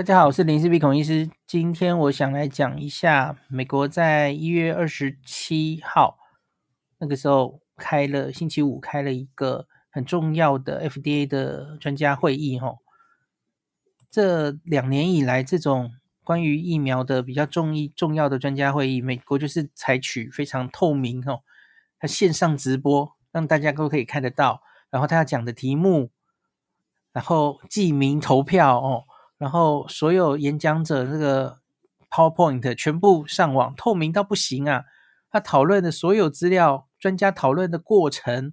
大家好，我是林氏璧孔医师。今天我想来讲一下，美国在一月二十七号那个时候开了星期五开了一个很重要的 FDA 的专家会议。哈，这两年以来，这种关于疫苗的比较重一重要的专家会议，美国就是采取非常透明，哈，它线上直播，让大家都可以看得到。然后他要讲的题目，然后记名投票，哦。然后所有演讲者这个 PowerPoint 全部上网，透明到不行啊！他讨论的所有资料，专家讨论的过程，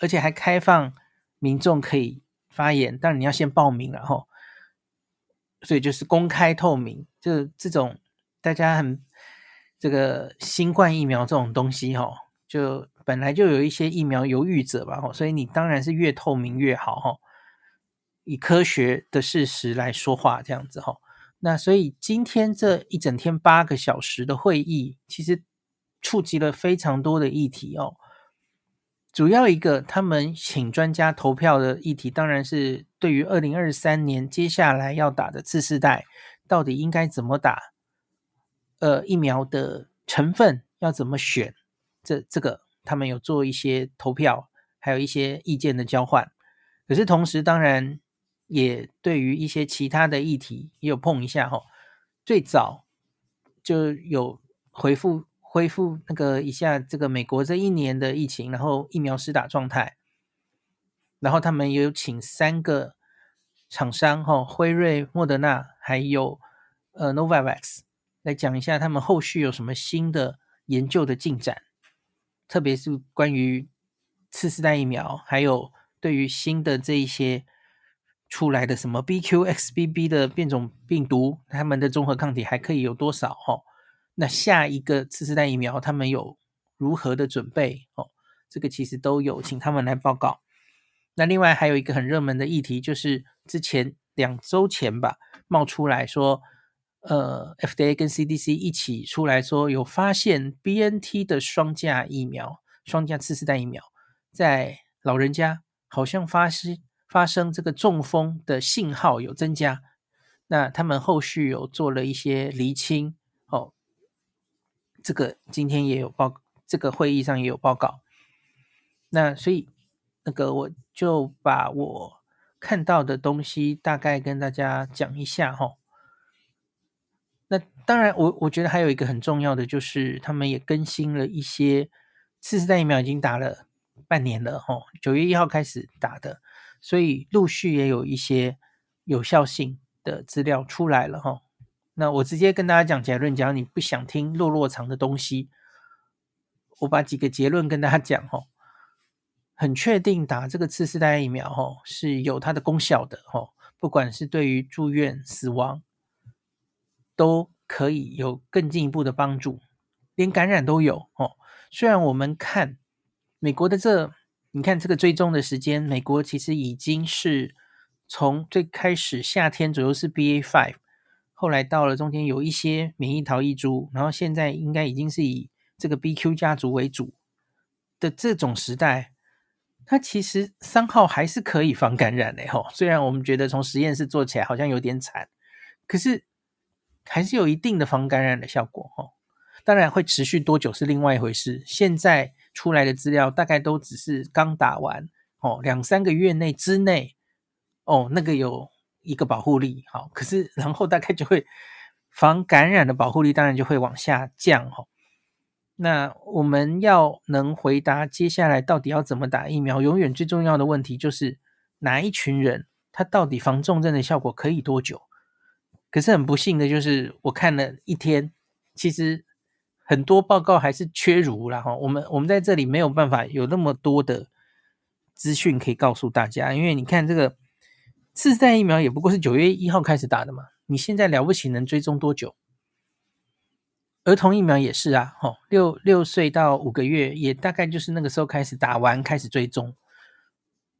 而且还开放民众可以发言，但你要先报名了哈。所以就是公开透明，就这种大家很这个新冠疫苗这种东西哈，就本来就有一些疫苗犹豫者吧，所以你当然是越透明越好哈。以科学的事实来说话，这样子哈。那所以今天这一整天八个小时的会议，其实触及了非常多的议题哦。主要一个他们请专家投票的议题，当然是对于二零二三年接下来要打的次世代，到底应该怎么打？呃，疫苗的成分要怎么选？这这个他们有做一些投票，还有一些意见的交换。可是同时，当然。也对于一些其他的议题也有碰一下哈，最早就有回复恢复那个一下这个美国这一年的疫情，然后疫苗施打状态，然后他们有请三个厂商哈，辉瑞、莫德纳还有呃 Novavax 来讲一下他们后续有什么新的研究的进展，特别是关于次世代疫苗，还有对于新的这一些。出来的什么 BQXBB 的变种病毒，他们的综合抗体还可以有多少？哈，那下一个次世代疫苗他们有如何的准备？哦，这个其实都有请他们来报告。那另外还有一个很热门的议题，就是之前两周前吧，冒出来说，呃，FDA 跟 CDC 一起出来说，有发现 BNT 的双价疫苗、双价次世代疫苗在老人家好像发生。发生这个中风的信号有增加，那他们后续有做了一些厘清，哦，这个今天也有报，这个会议上也有报告。那所以那个我就把我看到的东西大概跟大家讲一下哈。那当然我，我觉得还有一个很重要的就是，他们也更新了一些次世代疫苗已经打了半年了哈，九月一号开始打的。所以陆续也有一些有效性的资料出来了哈。那我直接跟大家讲结论，假如你不想听落落长的东西，我把几个结论跟大家讲哈。很确定打这个次世代疫苗哈是有它的功效的哈，不管是对于住院死亡都可以有更进一步的帮助，连感染都有哦。虽然我们看美国的这。你看这个追踪的时间，美国其实已经是从最开始夏天左右是 BA five，后来到了中间有一些免疫逃逸株，然后现在应该已经是以这个 BQ 家族为主的这种时代，它其实三号还是可以防感染的吼。虽然我们觉得从实验室做起来好像有点惨，可是还是有一定的防感染的效果吼。当然会持续多久是另外一回事，现在。出来的资料大概都只是刚打完哦，两三个月内之内哦，那个有一个保护力好，可是然后大概就会防感染的保护力当然就会往下降哦。那我们要能回答接下来到底要怎么打疫苗，永远最重要的问题就是哪一群人他到底防重症的效果可以多久？可是很不幸的就是我看了一天，其实。很多报告还是缺如啦哈，我们我们在这里没有办法有那么多的资讯可以告诉大家，因为你看这个次代疫苗也不过是九月一号开始打的嘛，你现在了不起能追踪多久？儿童疫苗也是啊，哈，六六岁到五个月也大概就是那个时候开始打完开始追踪，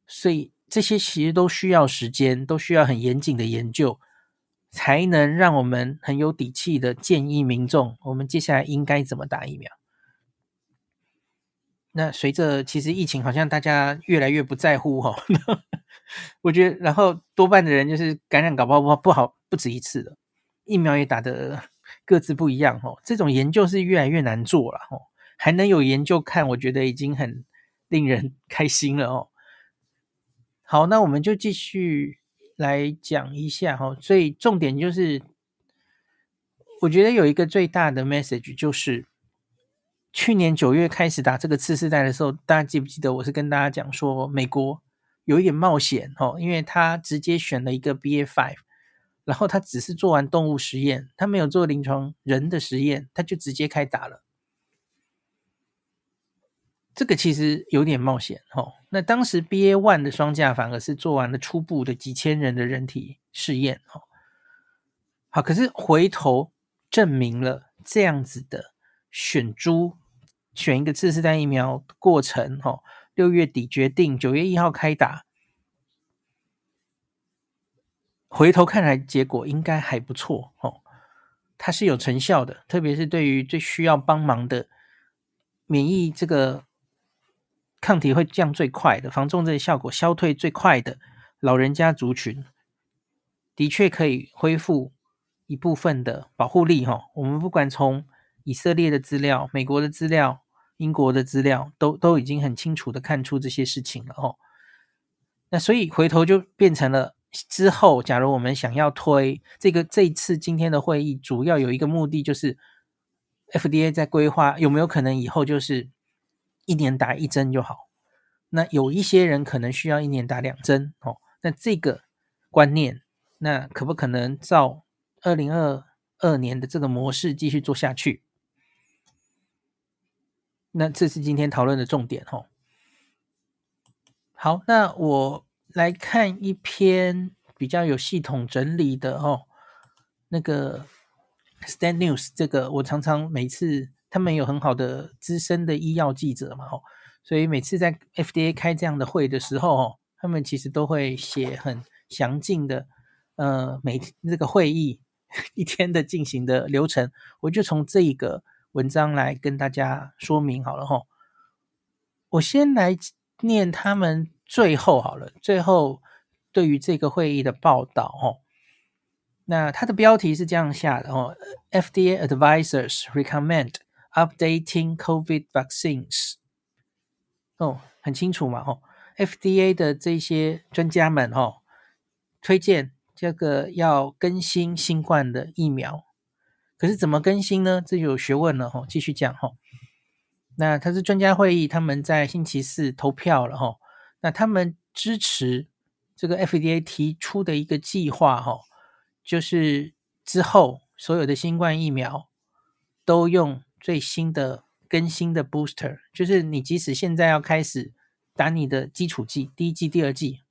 所以这些其实都需要时间，都需要很严谨的研究。才能让我们很有底气的建议民众，我们接下来应该怎么打疫苗。那随着其实疫情好像大家越来越不在乎哈，我觉得，然后多半的人就是感染搞不好不好不止一次了，疫苗也打的各自不一样哦。这种研究是越来越难做了哦，还能有研究看，我觉得已经很令人 开心了哦。好，那我们就继续来讲一下哈。所以重点就是，我觉得有一个最大的 message 就是，去年九月开始打这个次世代的时候，大家记不记得我是跟大家讲说，美国有一点冒险哦，因为他直接选了一个 BA five，然后他只是做完动物实验，他没有做临床人的实验，他就直接开打了。这个其实有点冒险哦。那当时 BA one 的双价反而是做完了初步的几千人的人体试验哦。好，可是回头证明了这样子的选猪、选一个次世代疫苗过程哦。六月底决定，九月一号开打。回头看来，结果应该还不错哦。它是有成效的，特别是对于最需要帮忙的免疫这个。抗体会降最快的，防重症效果消退最快的老人家族群，的确可以恢复一部分的保护力哈。我们不管从以色列的资料、美国的资料、英国的资料，都都已经很清楚的看出这些事情了哈。那所以回头就变成了之后，假如我们想要推这个这一次今天的会议，主要有一个目的就是 FDA 在规划有没有可能以后就是。一年打一针就好，那有一些人可能需要一年打两针哦。那这个观念，那可不可能照二零二二年的这个模式继续做下去？那这是今天讨论的重点哦。好，那我来看一篇比较有系统整理的哦，那个 Stand News，这个我常常每次。他们有很好的资深的医药记者嘛，吼，所以每次在 FDA 开这样的会的时候，吼，他们其实都会写很详尽的，呃，每这个会议 一天的进行的流程。我就从这一个文章来跟大家说明好了，吼。我先来念他们最后好了，最后对于这个会议的报道，吼。那它的标题是这样下的，哦，FDA advisors recommend。Updating COVID vaccines，哦，很清楚嘛，哦，FDA 的这些专家们，哦，推荐这个要更新新冠的疫苗，可是怎么更新呢？这就有学问了，哦，继续讲，哦，那他是专家会议，他们在星期四投票了，哦，那他们支持这个 FDA 提出的一个计划，哦，就是之后所有的新冠疫苗都用。最新的更新的 booster，就是你即使现在要开始打你的基础剂，第一剂、第二剂，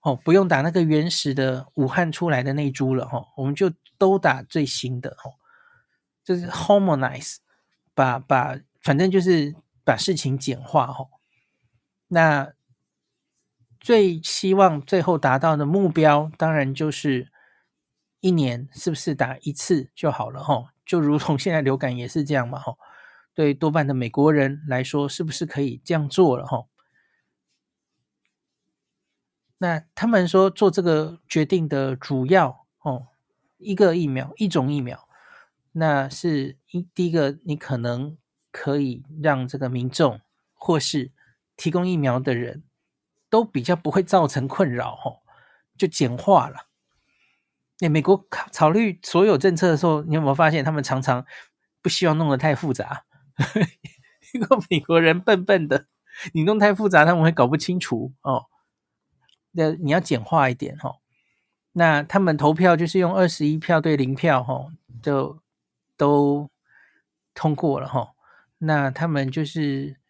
哦，不用打那个原始的武汉出来的那株了，哈，我们就都打最新的，哈，就是 homonize 把把反正就是把事情简化，哈。那最希望最后达到的目标，当然就是一年是不是打一次就好了，哈。就如同现在流感也是这样嘛，吼，对多半的美国人来说，是不是可以这样做了，吼？那他们说做这个决定的主要，哦，一个疫苗，一种疫苗，那是一第一个，你可能可以让这个民众或是提供疫苗的人都比较不会造成困扰，吼，就简化了。欸、美国考考虑所有政策的时候，你有没有发现他们常常不希望弄得太复杂？如果美国人笨笨的，你弄太复杂，他们会搞不清楚哦。那你要简化一点哈、哦。那他们投票就是用二十一票对零票哈、哦，就都通过了哈、哦。那他们就是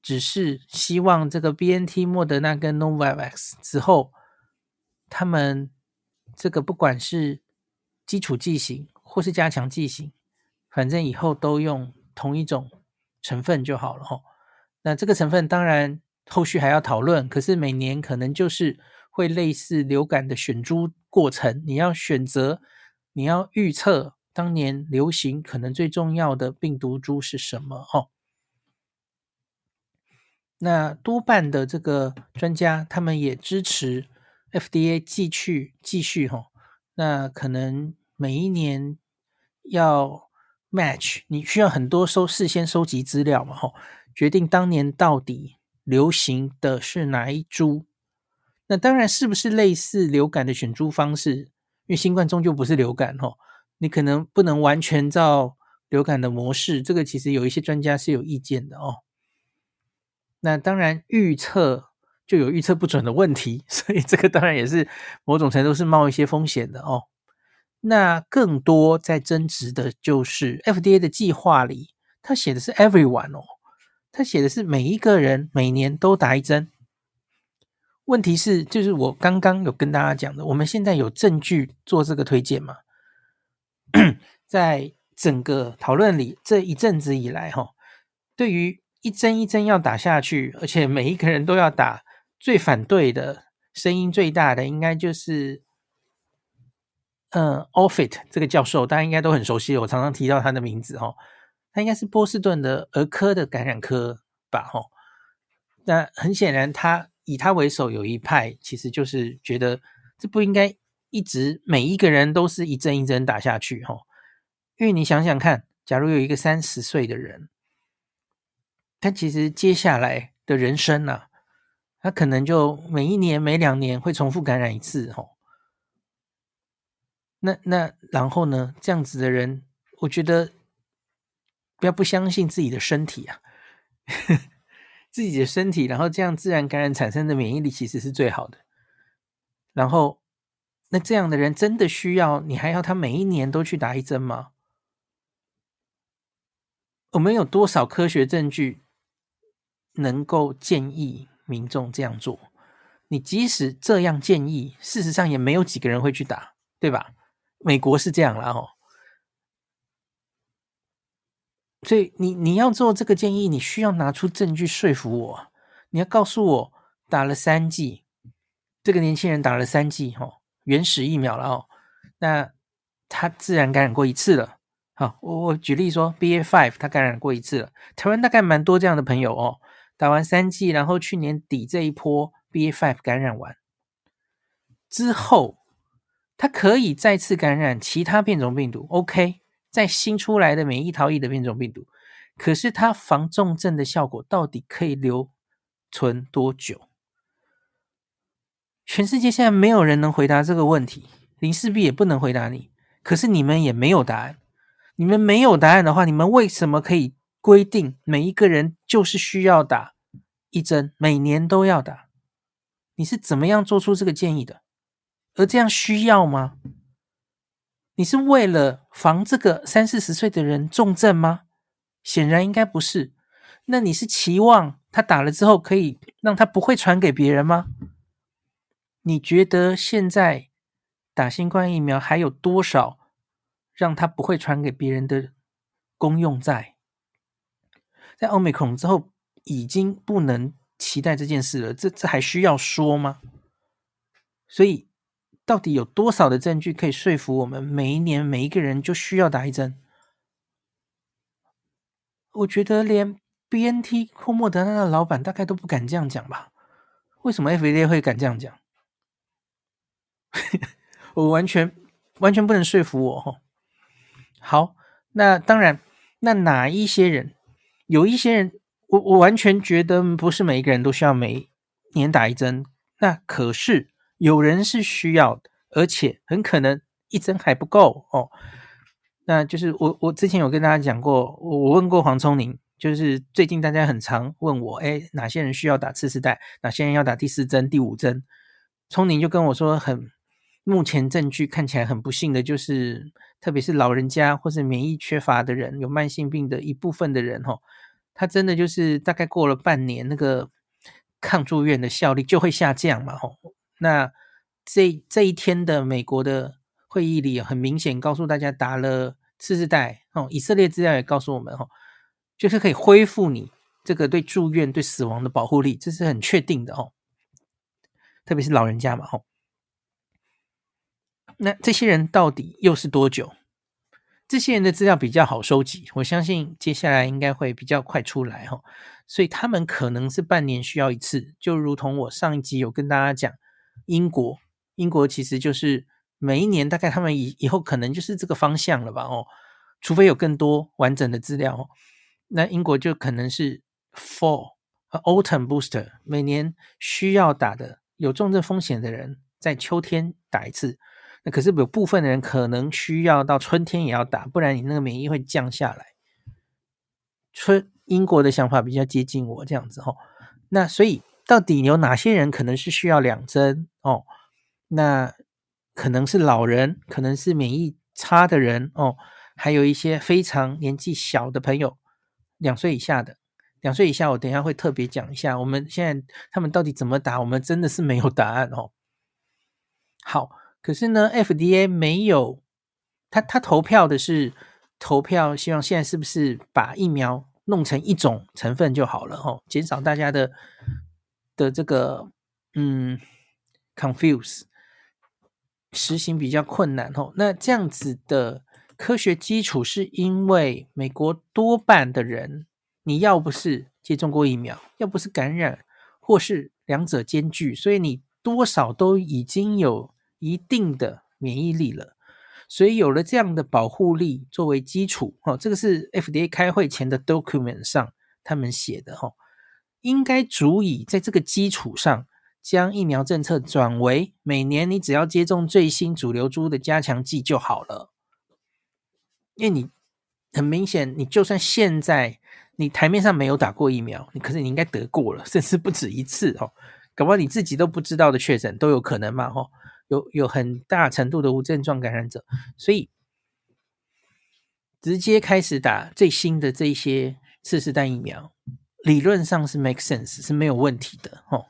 只是希望这个 BNT、莫德纳跟 Novavax 之后，他们。这个不管是基础剂型或是加强剂型，反正以后都用同一种成分就好了哈。那这个成分当然后续还要讨论，可是每年可能就是会类似流感的选株过程，你要选择，你要预测当年流行可能最重要的病毒株是什么哦。那多半的这个专家他们也支持。FDA 继续继续哈，那可能每一年要 match，你需要很多收事先收集资料嘛，吼，决定当年到底流行的是哪一株。那当然是不是类似流感的选株方式？因为新冠终究不是流感，吼，你可能不能完全照流感的模式。这个其实有一些专家是有意见的哦。那当然预测。就有预测不准的问题，所以这个当然也是某种程度是冒一些风险的哦。那更多在争执的就是 FDA 的计划里，他写的是 everyone 哦，他写的是每一个人每年都打一针。问题是，就是我刚刚有跟大家讲的，我们现在有证据做这个推荐吗？在整个讨论里，这一阵子以来，哈，对于一针一针要打下去，而且每一个人都要打。最反对的声音最大的，应该就是，嗯，Offit 这个教授，大家应该都很熟悉，我常常提到他的名字哈。他应该是波士顿的儿科的感染科吧，哈。那很显然，他以他为首有一派，其实就是觉得这不应该一直每一个人都是一针一针打下去，哈。因为你想想看，假如有一个三十岁的人，他其实接下来的人生呢、啊？他可能就每一年、每两年会重复感染一次，吼。那那然后呢？这样子的人，我觉得不要不相信自己的身体啊，自己的身体，然后这样自然感染产生的免疫力其实是最好的。然后，那这样的人真的需要你还要他每一年都去打一针吗？我们有多少科学证据能够建议？民众这样做，你即使这样建议，事实上也没有几个人会去打，对吧？美国是这样了哦，所以你你要做这个建议，你需要拿出证据说服我。你要告诉我打了三剂，这个年轻人打了三剂哦，原始疫苗了哦，那他自然感染过一次了。好，我我举例说，BA.5 他感染过一次了，台湾大概蛮多这样的朋友哦。打完三剂，然后去年底这一波 BA.5 感染完之后，它可以再次感染其他变种病毒。OK，在新出来的免疫逃逸的变种病毒，可是它防重症的效果到底可以留存多久？全世界现在没有人能回答这个问题，林氏璧也不能回答你。可是你们也没有答案，你们没有答案的话，你们为什么可以？规定每一个人就是需要打一针，每年都要打。你是怎么样做出这个建议的？而这样需要吗？你是为了防这个三四十岁的人重症吗？显然应该不是。那你是期望他打了之后可以让他不会传给别人吗？你觉得现在打新冠疫苗还有多少让他不会传给别人的功用在？在欧美克隆之后，已经不能期待这件事了。这这还需要说吗？所以，到底有多少的证据可以说服我们，每一年每一个人就需要打一针？我觉得连 BNT 或莫德纳的老板大概都不敢这样讲吧？为什么 FDA 会敢这样讲？我完全完全不能说服我哈。好，那当然，那哪一些人？有一些人，我我完全觉得不是每一个人都需要每年打一针。那可是有人是需要，而且很可能一针还不够哦。那就是我我之前有跟大家讲过，我我问过黄聪宁，就是最近大家很常问我，哎，哪些人需要打次世代，哪些人要打第四针、第五针？聪宁就跟我说，很目前证据看起来很不幸的就是，特别是老人家或是免疫缺乏的人，有慢性病的一部分的人，哦。他真的就是大概过了半年，那个抗住院的效力就会下降嘛？吼，那这这一天的美国的会议里，很明显告诉大家打了次世代哦。以色列资料也告诉我们，吼，就是可以恢复你这个对住院、对死亡的保护力，这是很确定的哦。特别是老人家嘛，吼。那这些人到底又是多久？这些人的资料比较好收集，我相信接下来应该会比较快出来哈，所以他们可能是半年需要一次，就如同我上一集有跟大家讲，英国，英国其实就是每一年大概他们以以后可能就是这个方向了吧？哦，除非有更多完整的资料哦。那英国就可能是 fall 和 autumn booster，每年需要打的有重症风险的人在秋天打一次。那可是有部分的人可能需要到春天也要打，不然你那个免疫会降下来。春英国的想法比较接近我这样子哦。那所以到底有哪些人可能是需要两针哦？那可能是老人，可能是免疫差的人哦，还有一些非常年纪小的朋友，两岁以下的，两岁以下我等一下会特别讲一下，我们现在他们到底怎么打，我们真的是没有答案哦。好，可是呢，FDA 没有，他他投票的是投票，希望现在是不是把疫苗弄成一种成分就好了哦，减少大家的的这个嗯 confuse。实行比较困难哦，那这样子的科学基础是因为美国多半的人，你要不是接种过疫苗，要不是感染，或是两者兼具，所以你多少都已经有一定的免疫力了，所以有了这样的保护力作为基础哦，这个是 FDA 开会前的 document 上他们写的哦，应该足以在这个基础上。将疫苗政策转为每年你只要接种最新主流株的加强剂就好了，因为你很明显，你就算现在你台面上没有打过疫苗，你可是你应该得过了，甚至不止一次哦，搞不好你自己都不知道的确诊都有可能嘛，哦，有有很大程度的无症状感染者，所以直接开始打最新的这一些次世代疫苗，理论上是 make sense 是没有问题的哦。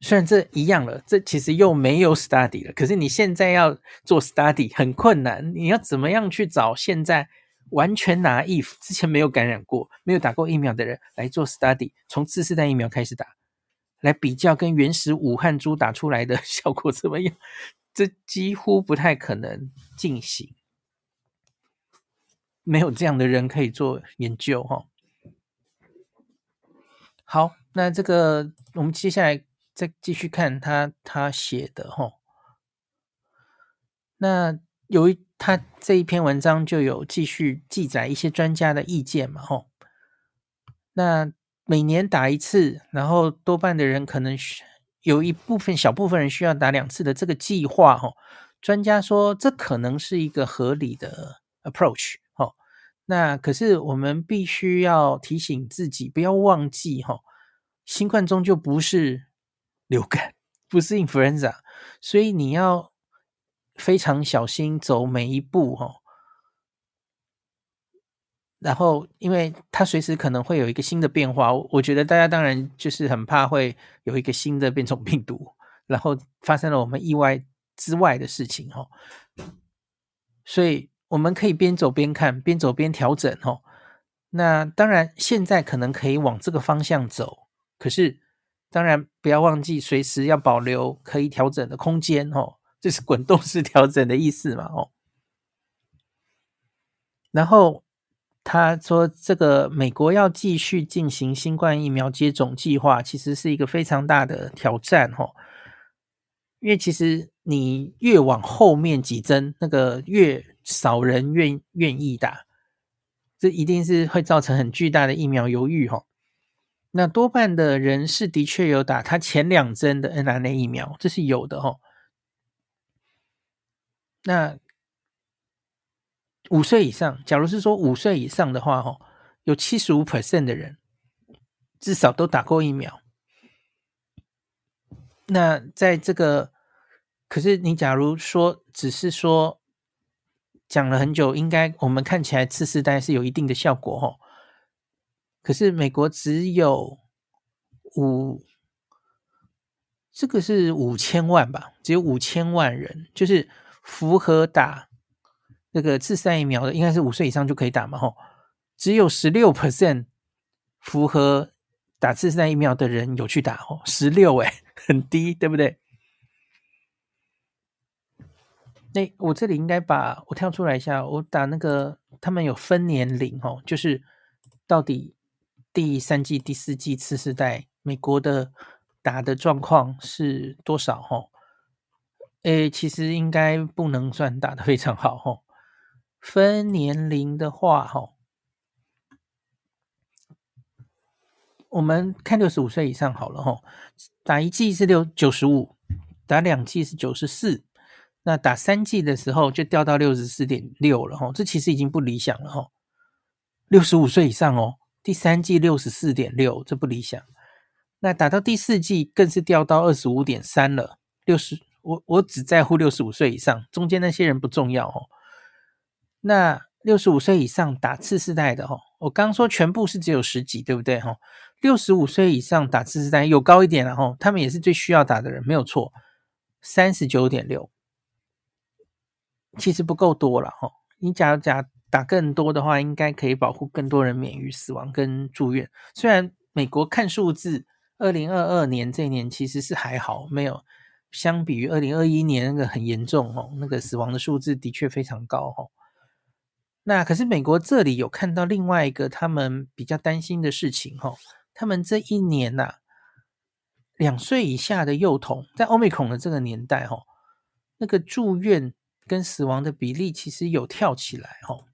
虽然这一样了，这其实又没有 study 了。可是你现在要做 study 很困难，你要怎么样去找现在完全 naive 之前没有感染过、没有打过疫苗的人来做 study？从次世代疫苗开始打，来比较跟原始武汉猪打出来的 效果怎么样？这几乎不太可能进行，没有这样的人可以做研究哈。好，那这个我们接下来。再继续看他他写的齁，那有一他这一篇文章就有继续记载一些专家的意见嘛齁，那每年打一次，然后多半的人可能有一部分小部分人需要打两次的这个计划哦，专家说这可能是一个合理的 approach 哦，那可是我们必须要提醒自己不要忘记齁，新冠终究不是。流感不是 influenza，所以你要非常小心走每一步哦。然后，因为它随时可能会有一个新的变化，我觉得大家当然就是很怕会有一个新的变种病毒，然后发生了我们意外之外的事情哦。所以我们可以边走边看，边走边调整哦。那当然，现在可能可以往这个方向走，可是。当然，不要忘记随时要保留可以调整的空间哦，这是滚动式调整的意思嘛哦。然后他说，这个美国要继续进行新冠疫苗接种计划，其实是一个非常大的挑战哦。因为其实你越往后面几针，那个越少人愿愿意打，这一定是会造成很巨大的疫苗犹豫哦。那多半的人是的确有打他前两针的 mRNA 疫苗，这是有的哦。那五岁以上，假如是说五岁以上的话，哦，有七十五 percent 的人至少都打过疫苗。那在这个，可是你假如说只是说讲了很久，应该我们看起来次世代是有一定的效果，哦。可是美国只有五，这个是五千万吧？只有五千万人，就是符合打那个次世代疫苗的，应该是五岁以上就可以打嘛？吼，只有十六 percent 符合打次世代疫苗的人有去打，哦，十六诶，很低，对不对？那我这里应该把我跳出来一下，我打那个他们有分年龄，哦，就是到底。第三季、第四季次世代，美国的打的状况是多少？哦诶，其实应该不能算打得非常好哦。分年龄的话哈，我们看六十五岁以上好了哈，打一剂是六九十五，打两剂是九十四，那打三剂的时候就掉到六十四点六了哈，这其实已经不理想了哈。六十五岁以上哦，第三剂六十四点六，这不理想。那打到第四剂更是掉到二十五点三了，六十。我我只在乎六十五岁以上，中间那些人不重要哦。那六十五岁以上打次世代的哦，我刚说全部是只有十几，对不对哈？六十五岁以上打次世代有高一点了哈，他们也是最需要打的人，没有错，三十九点六，其实不够多了哈。你假如假打更多的话，应该可以保护更多人免于死亡跟住院。虽然美国看数字，二零二二年这一年其实是还好，没有。相比于二零二一年那个很严重哦，那个死亡的数字的确非常高哦。那可是美国这里有看到另外一个他们比较担心的事情哦，他们这一年呐，两岁以下的幼童在 Omicron 的这个年代哦，那个住院跟死亡的比例其实有跳起来哦。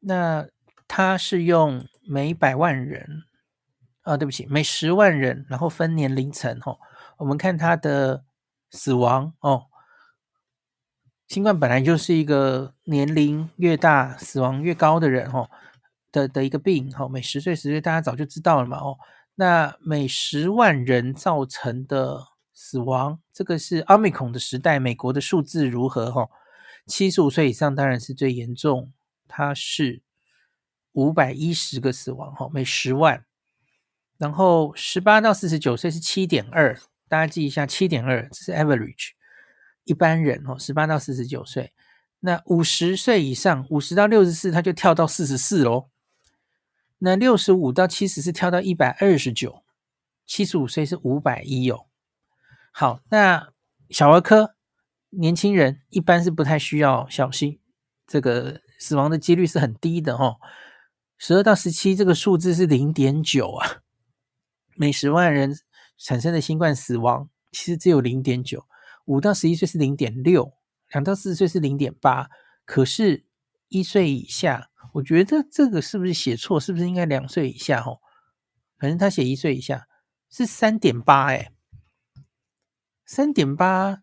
那他是用每百万人啊，对不起，每十万人，然后分年龄层哦。我们看他的死亡哦，新冠本来就是一个年龄越大死亡越高的人哦的的一个病哦，每十岁十岁大家早就知道了嘛哦，那每十万人造成的死亡，这个是奥密克戎的时代，美国的数字如何哈？七十五岁以上当然是最严重，它是五百一十个死亡哈，每十万，然后十八到四十九岁是七点二。大家记一下，七点二，这是 average，一般人哦，十八到四十九岁，那五十岁以上，五十到六十四，他就跳到四十四喽。那六十五到七十是跳到一百二十九，七十五岁是五百一哦。好，那小儿科年轻人一般是不太需要小心，这个死亡的几率是很低的哦。十二到十七这个数字是零点九啊，每十万人。产生的新冠死亡其实只有零点九，五到十一岁是零点六，两到四十岁是零点八，可是一岁以下，我觉得这个是不是写错？是不是应该两岁以下？哦，反正他写一岁以下是三点八，哎，三点八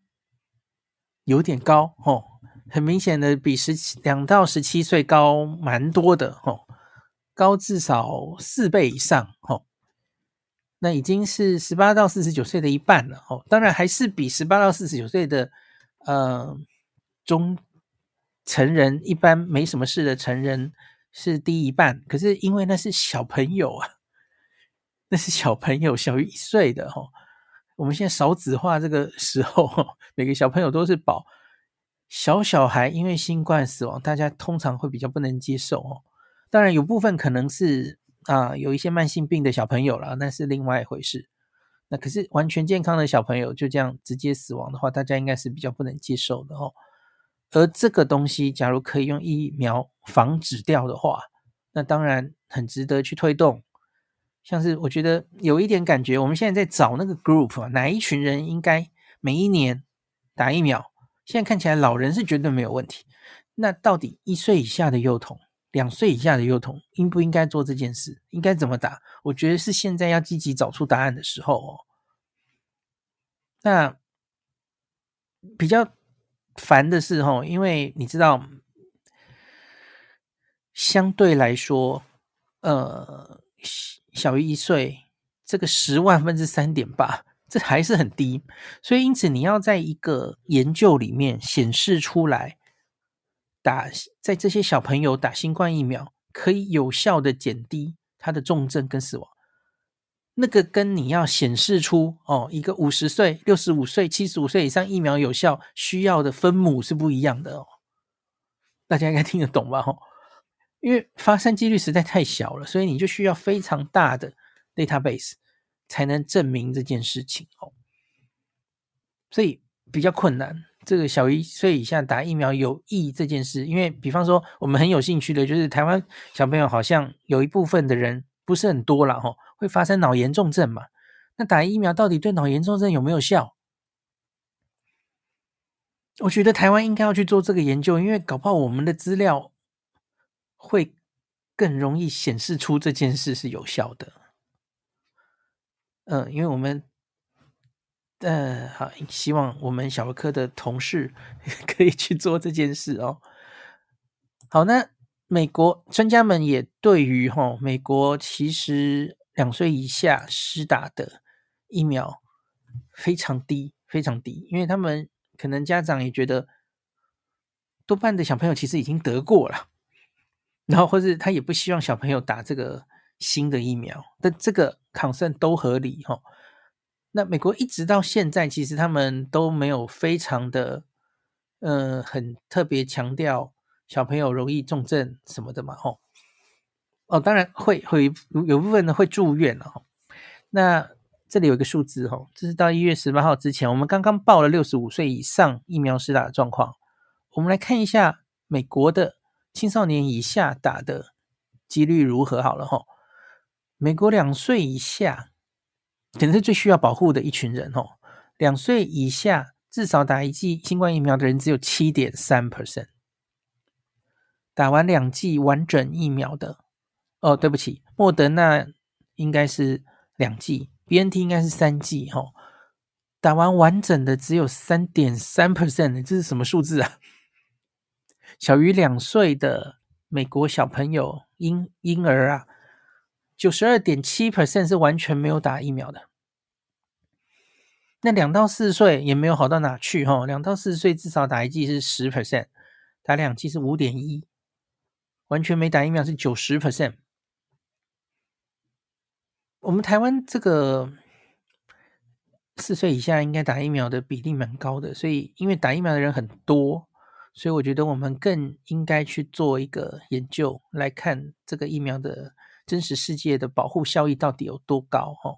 有点高哦，很明显的比十七两到十七岁高蛮多的哦，高至少四倍以上哦。那已经是十八到四十九岁的一半了哦，当然还是比十八到四十九岁的呃中成人一般没什么事的成人是低一半，可是因为那是小朋友啊，那是小朋友小于一岁的哦。我们现在少子化这个时候，每个小朋友都是宝，小小孩因为新冠死亡，大家通常会比较不能接受哦。当然有部分可能是。啊，有一些慢性病的小朋友了，那是另外一回事。那可是完全健康的小朋友就这样直接死亡的话，大家应该是比较不能接受的哦。而这个东西，假如可以用疫苗防止掉的话，那当然很值得去推动。像是我觉得有一点感觉，我们现在在找那个 group 啊，哪一群人应该每一年打疫苗？现在看起来老人是绝对没有问题。那到底一岁以下的幼童？两岁以下的幼童应不应该做这件事？应该怎么打？我觉得是现在要积极找出答案的时候哦。那比较烦的是哦，因为你知道，相对来说，呃，小于一岁，这个十万分之三点八，这还是很低。所以因此，你要在一个研究里面显示出来。打在这些小朋友打新冠疫苗，可以有效的减低他的重症跟死亡。那个跟你要显示出哦，一个五十岁、六十五岁、七十五岁以上疫苗有效需要的分母是不一样的哦。大家应该听得懂吧？哦，因为发生几率实在太小了，所以你就需要非常大的 database 才能证明这件事情哦。所以比较困难。这个小一岁以下打疫苗有益这件事，因为比方说我们很有兴趣的，就是台湾小朋友好像有一部分的人不是很多了哈，会发生脑炎重症嘛？那打疫苗到底对脑炎重症有没有效？我觉得台湾应该要去做这个研究，因为搞不好我们的资料会更容易显示出这件事是有效的。嗯，因为我们，呃，好，希望我们小儿科的同事 可以去做这件事哦。好，那美国专家们也对于哈、哦，美国其实两岁以下施打的疫苗非常低，非常低，因为他们可能家长也觉得多半的小朋友其实已经得过了，然后或是他也不希望小朋友打这个新的疫苗，但这个。抗生都合理哈，那美国一直到现在，其实他们都没有非常的，呃，很特别强调小朋友容易重症什么的嘛，吼，哦，当然会会有部分呢会住院了哈。那这里有一个数字哈，这是到一月十八号之前，我们刚刚报了六十五岁以上疫苗施打的状况，我们来看一下美国的青少年以下打的几率如何好了哈。美国两岁以下，可能是最需要保护的一群人哦。两岁以下至少打一剂新冠疫苗的人只有七点三 percent，打完两剂完整疫苗的，哦，对不起，莫德纳应该是两剂，BNT 应该是三剂哦。打完完整的只有三点三 percent，这是什么数字啊？小于两岁的美国小朋友婴婴儿啊。九十二点七 percent 是完全没有打疫苗的，那两到四岁也没有好到哪去哈，两到四岁至少打一剂是十 percent，打两剂是五点一，完全没打疫苗是九十 percent。我们台湾这个四岁以下应该打疫苗的比例蛮高的，所以因为打疫苗的人很多，所以我觉得我们更应该去做一个研究来看这个疫苗的。真实世界的保护效益到底有多高？哈，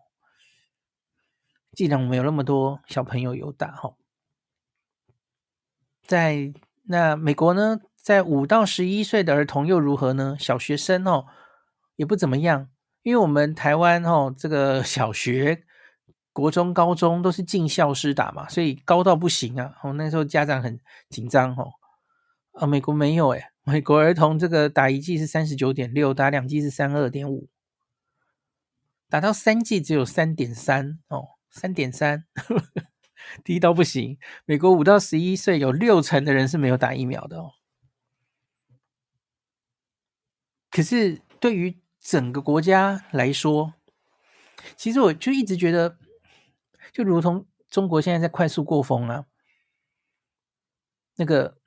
既然我们有那么多小朋友有打，哈，在那美国呢，在五到十一岁的儿童又如何呢？小学生哦，也不怎么样，因为我们台湾哦，这个小学、国中、高中都是进校施打嘛，所以高到不行啊。哦，那时候家长很紧张，哦，啊，美国没有诶美国儿童这个打一剂是三十九点六，打两剂是三二点五，打到三剂只有三点三哦，三点三，低到不行。美国五到十一岁有六成的人是没有打疫苗的哦。可是对于整个国家来说，其实我就一直觉得，就如同中国现在在快速过风啊，那个。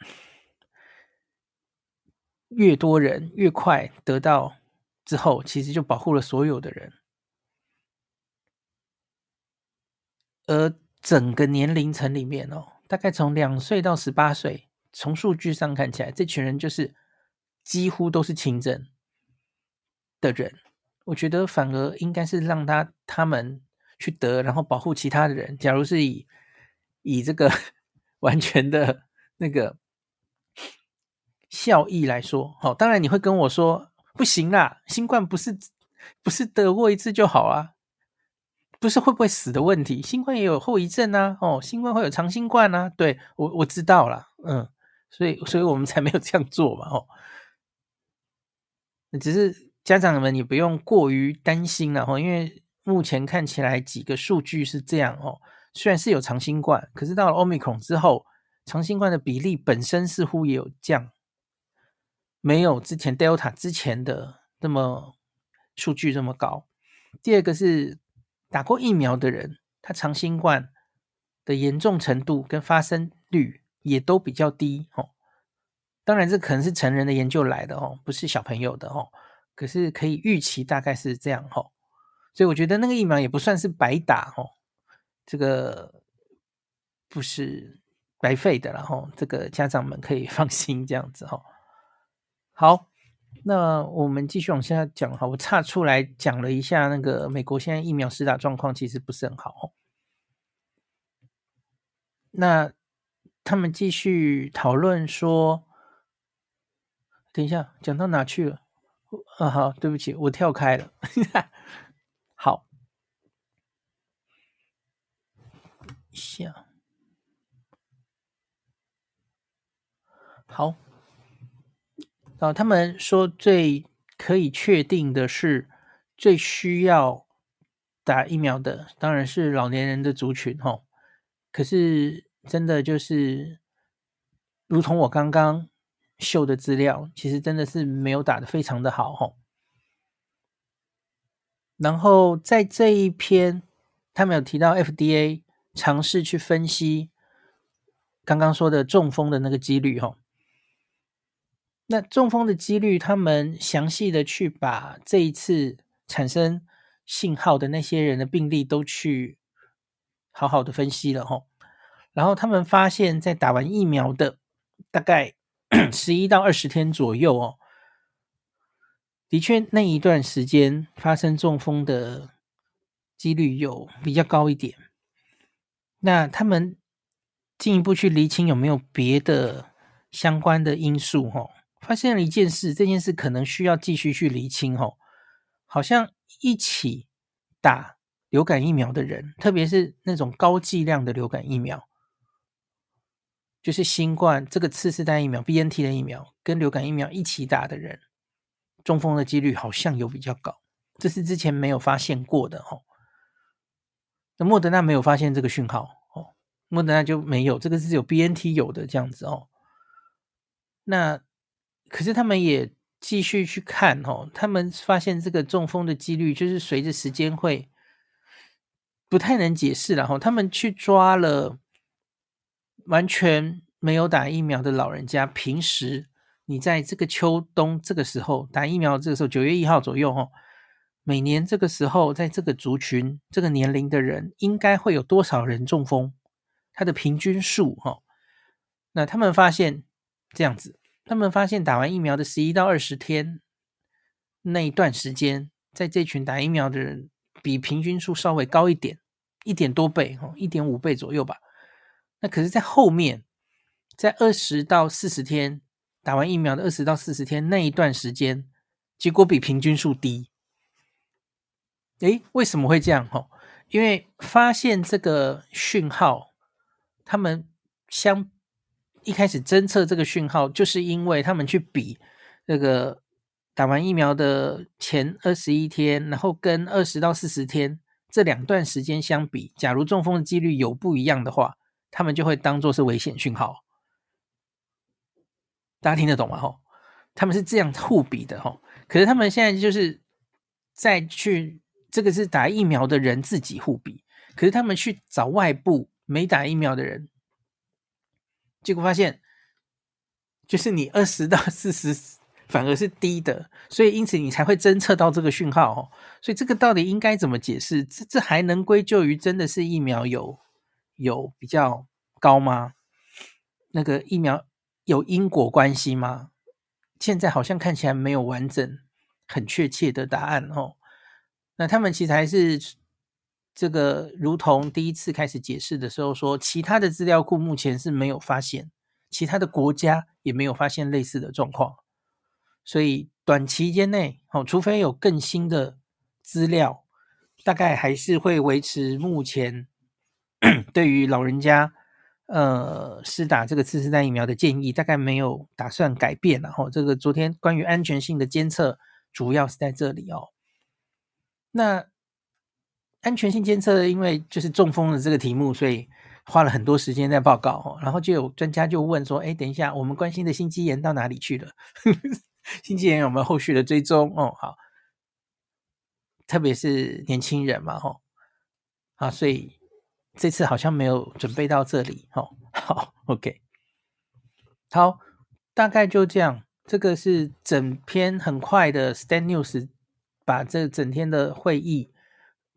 越多人越快得到之后，其实就保护了所有的人。而整个年龄层里面哦，大概从两岁到十八岁，从数据上看起来，这群人就是几乎都是轻症的人。我觉得反而应该是让他他们去得，然后保护其他的人。假如是以以这个 完全的那个。效益来说，好，当然你会跟我说不行啦，新冠不是不是得过一次就好啊，不是会不会死的问题，新冠也有后遗症啊，哦，新冠会有长新冠啊，对，我我知道了，嗯，所以所以我们才没有这样做嘛，哦，只是家长们也不用过于担心了，哦，因为目前看起来几个数据是这样哦，虽然是有长新冠，可是到了 Omicron 之后，长新冠的比例本身似乎也有降。没有之前 Delta 之前的那么数据这么高。第二个是打过疫苗的人，他长新冠的严重程度跟发生率也都比较低哦。当然，这可能是成人的研究来的哦，不是小朋友的哦。可是可以预期大概是这样哦。所以我觉得那个疫苗也不算是白打哦，这个不是白费的了哦。这个家长们可以放心这样子哦。好，那我们继续往下讲哈。我岔出来讲了一下那个美国现在疫苗施打状况，其实不是很好。那他们继续讨论说，等一下讲到哪去了？啊，好，对不起，我跳开了。好，下好，哦，他们说最可以确定的是，最需要打疫苗的当然是老年人的族群，吼。可是真的就是，如同我刚刚秀的资料，其实真的是没有打得非常的好，吼。然后在这一篇，他们有提到 FDA 尝试去分析刚刚说的中风的那个几率，吼。那中风的几率，他们详细的去把这一次产生信号的那些人的病例都去好好的分析了，吼。然后他们发现，在打完疫苗的大概 十一到二十天左右，哦。的确，那一段时间发生中风的几率有比较高一点。那他们进一步去厘清有没有别的相关的因素，哈，发现了一件事，这件事可能需要继续去厘清，哦，好像一起打流感疫苗的人，特别是那种高剂量的流感疫苗，就是新冠这个次世代疫苗 BNT 的疫苗跟流感疫苗一起打的人。中风的几率好像有比较高，这是之前没有发现过的哦。那莫德纳没有发现这个讯号哦，莫德纳就没有，这个是有 BNT 有的这样子哦。那可是他们也继续去看哦，他们发现这个中风的几率就是随着时间会不太能解释了哈。他们去抓了完全没有打疫苗的老人家，平时。你在这个秋冬这个时候打疫苗，这个时候九月一号左右，哈，每年这个时候，在这个族群、这个年龄的人，应该会有多少人中风？它的平均数，哈。那他们发现这样子，他们发现打完疫苗的十一到二十天那一段时间，在这群打疫苗的人，比平均数稍微高一点，一点多倍，哦，一点五倍左右吧。那可是，在后面，在二十到四十天。打完疫苗的二十到四十天那一段时间，结果比平均数低。诶，为什么会这样？哈，因为发现这个讯号，他们相一开始侦测这个讯号，就是因为他们去比那个打完疫苗的前二十一天，然后跟二十到四十天这两段时间相比，假如中风的几率有不一样的话，他们就会当作是危险讯号。大家听得懂吗？吼，他们是这样互比的，吼。可是他们现在就是再去，这个是打疫苗的人自己互比，可是他们去找外部没打疫苗的人，结果发现，就是你二十到四十反而是低的，所以因此你才会侦测到这个讯号，哦。所以这个到底应该怎么解释？这这还能归咎于真的是疫苗有有比较高吗？那个疫苗。有因果关系吗？现在好像看起来没有完整、很确切的答案哦。那他们其实还是这个，如同第一次开始解释的时候说，其他的资料库目前是没有发现，其他的国家也没有发现类似的状况，所以短期间内，哦，除非有更新的资料，大概还是会维持目前对于老人家。呃，施打这个次世代疫苗的建议大概没有打算改变，然后这个昨天关于安全性的监测主要是在这里哦。那安全性监测因为就是中风的这个题目，所以花了很多时间在报告。然后就有专家就问说：“哎，等一下，我们关心的心肌炎到哪里去了？心肌炎有没有后续的追踪？哦，好，特别是年轻人嘛，吼，啊，所以。”这次好像没有准备到这里，哦，好，OK，好，大概就这样。这个是整篇很快的 Stand News，把这整天的会议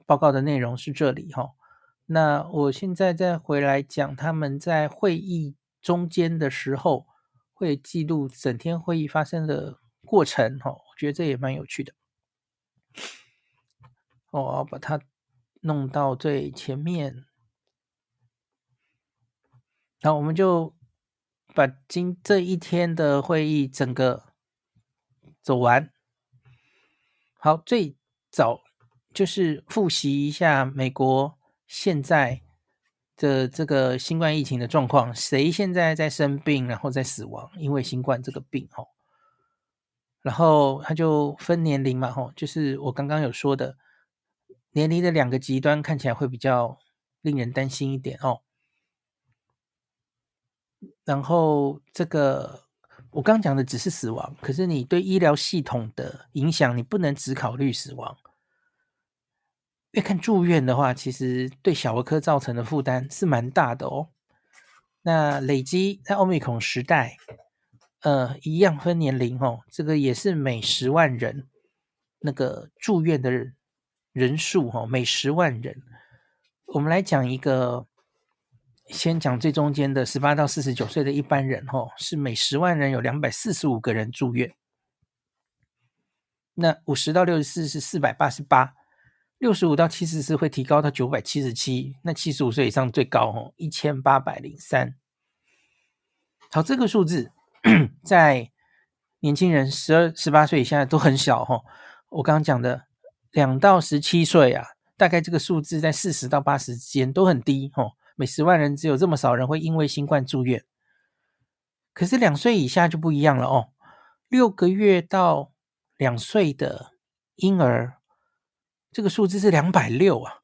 报告的内容是这里，哈。那我现在再回来讲，他们在会议中间的时候会记录整天会议发生的过程，哈，我觉得这也蛮有趣的。我把它弄到最前面。那我们就把今这一天的会议整个走完。好，最早就是复习一下美国现在的这个新冠疫情的状况，谁现在在生病，然后在死亡，因为新冠这个病哦。然后他就分年龄嘛，吼，就是我刚刚有说的年龄的两个极端，看起来会比较令人担心一点哦。然后这个我刚讲的只是死亡，可是你对医疗系统的影响，你不能只考虑死亡。越看住院的话，其实对小儿科造成的负担是蛮大的哦。那累积在欧米孔时代。呃，一样分年龄哦，这个也是每十万人那个住院的人数哦，每十万人。我们来讲一个，先讲最中间的十八到四十九岁的一般人哦，是每十万人有两百四十五个人住院。那五十到六十四是四百八十八，六十五到七十四会提高到九百七十七，那七十五岁以上最高哦，一千八百零三。好，这个数字。在年轻人十二、十八岁以下都很小哈。我刚刚讲的两到十七岁啊，大概这个数字在四十到八十之间都很低哦。每十万人只有这么少人会因为新冠住院。可是两岁以下就不一样了哦，六个月到两岁的婴儿，这个数字是两百六啊，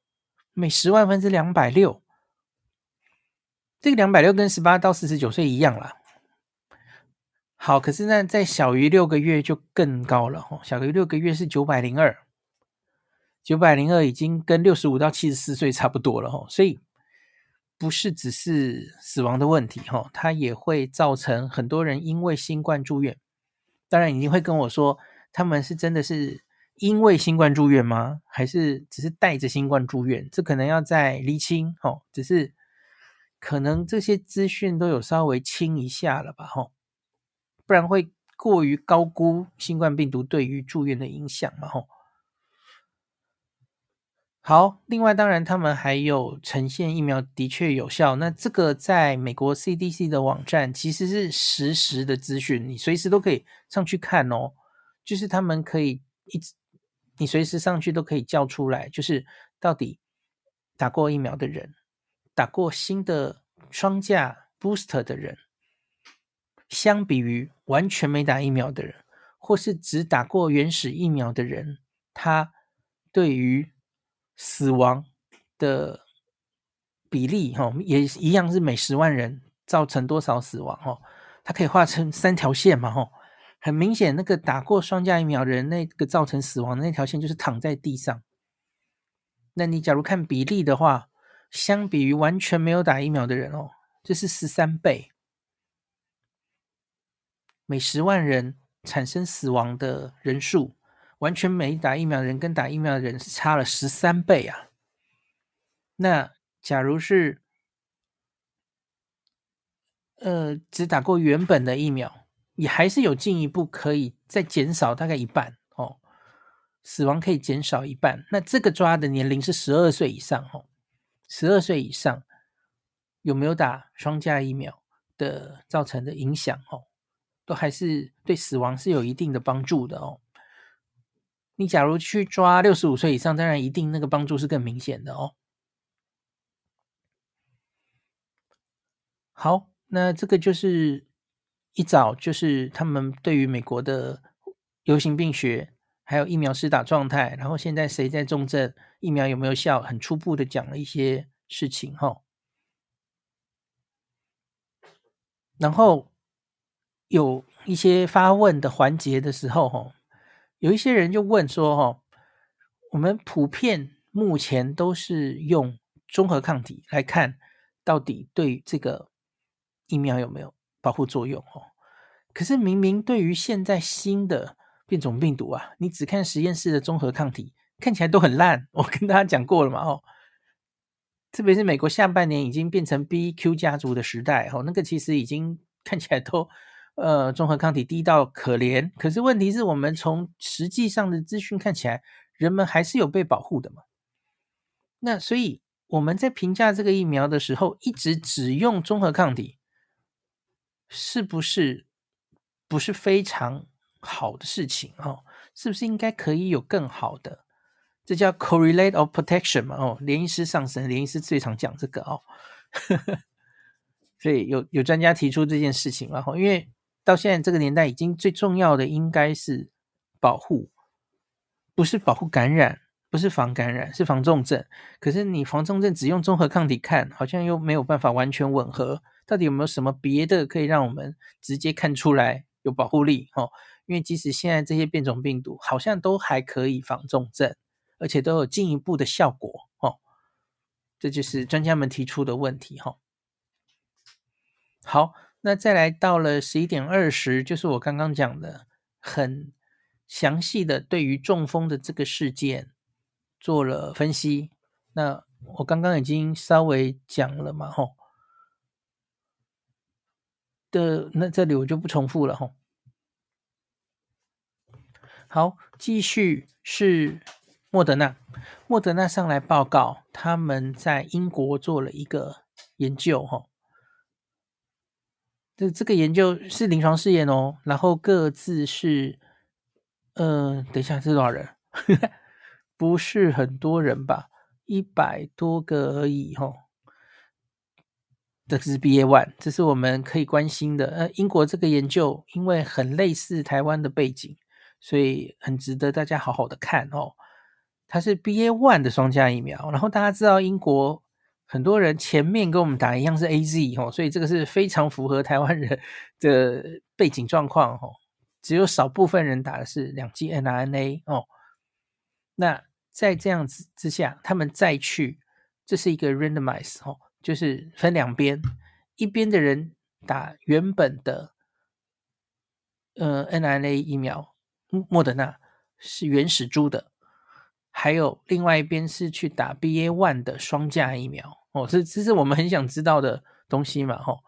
每十万分之两百六。这个两百六跟十八到四十九岁一样啦。好，可是那在小于六个月就更高了哦，小于六个月是九百零二，九百零二已经跟六十五到七十四岁差不多了哦，所以不是只是死亡的问题哈，它也会造成很多人因为新冠住院。当然，你会跟我说，他们是真的是因为新冠住院吗？还是只是带着新冠住院？这可能要再厘清哦。只是可能这些资讯都有稍微清一下了吧，哈。不然会过于高估新冠病毒对于住院的影响嘛？吼。好，另外当然他们还有呈现疫苗的确有效，那这个在美国 CDC 的网站其实是实时的资讯，你随时都可以上去看哦。就是他们可以一直，你随时上去都可以叫出来，就是到底打过疫苗的人，打过新的双价 booster 的人。相比于完全没打疫苗的人，或是只打过原始疫苗的人，他对于死亡的比例，哈，也一样是每十万人造成多少死亡，哈，它可以画成三条线嘛，哈，很明显，那个打过双价疫苗的人，那个造成死亡的那条线就是躺在地上。那你假如看比例的话，相比于完全没有打疫苗的人，哦，这是十三倍。每十万人产生死亡的人数，完全没打疫苗的人跟打疫苗的人是差了十三倍啊！那假如是呃只打过原本的疫苗，也还是有进一步可以再减少大概一半哦，死亡可以减少一半。那这个抓的年龄是十二岁以上哦，十二岁以上有没有打双价疫苗的造成的影响哦？都还是对死亡是有一定的帮助的哦。你假如去抓六十五岁以上，当然一定那个帮助是更明显的哦。好，那这个就是一早就是他们对于美国的流行病学还有疫苗施打状态，然后现在谁在重症，疫苗有没有效，很初步的讲了一些事情哈。然后。有一些发问的环节的时候，哈，有一些人就问说，哈，我们普遍目前都是用综合抗体来看，到底对这个疫苗有没有保护作用，哦，可是明明对于现在新的变种病毒啊，你只看实验室的中和抗体，看起来都很烂。我跟大家讲过了嘛，哦，特别是美国下半年已经变成 BQ 家族的时代，哦，那个其实已经看起来都。呃，中和抗体低到可怜，可是问题是我们从实际上的资讯看起来，人们还是有被保护的嘛。那所以我们在评价这个疫苗的时候，一直只用中和抗体，是不是不是非常好的事情哦？是不是应该可以有更好的？这叫 correlate of protection 嘛？哦，连医师上身，连医师最常讲这个哦。所以有有专家提出这件事情，然后因为到现在这个年代，已经最重要的应该是保护，不是保护感染，不是防感染，是防重症。可是你防重症只用综合抗体看，好像又没有办法完全吻合。到底有没有什么别的可以让我们直接看出来有保护力？哦，因为即使现在这些变种病毒好像都还可以防重症，而且都有进一步的效果。哦，这就是专家们提出的问题。哈。好，那再来到了十一点二十，就是我刚刚讲的很详细的对于中风的这个事件做了分析。那我刚刚已经稍微讲了嘛，吼的，那这里我就不重复了，吼。好，继续是莫德纳，莫德纳上来报告，他们在英国做了一个研究，吼。这这个研究是临床试验哦，然后各自是，呃，等一下是多少人？不是很多人吧，一百多个而已哈、哦。这是 BA one，这是我们可以关心的。呃，英国这个研究因为很类似台湾的背景，所以很值得大家好好的看哦。它是 BA one 的双价疫苗，然后大家知道英国。很多人前面跟我们打一样是 AZ 哦，所以这个是非常符合台湾人的背景状况哦。只有少部分人打的是两剂 mRNA 哦。那在这样子之下，他们再去，这是一个 randomize 哦，就是分两边，一边的人打原本的呃 mRNA 疫苗，莫德纳是原始株的，还有另外一边是去打 BA one 的双价疫苗。哦，这这是我们很想知道的东西嘛，吼。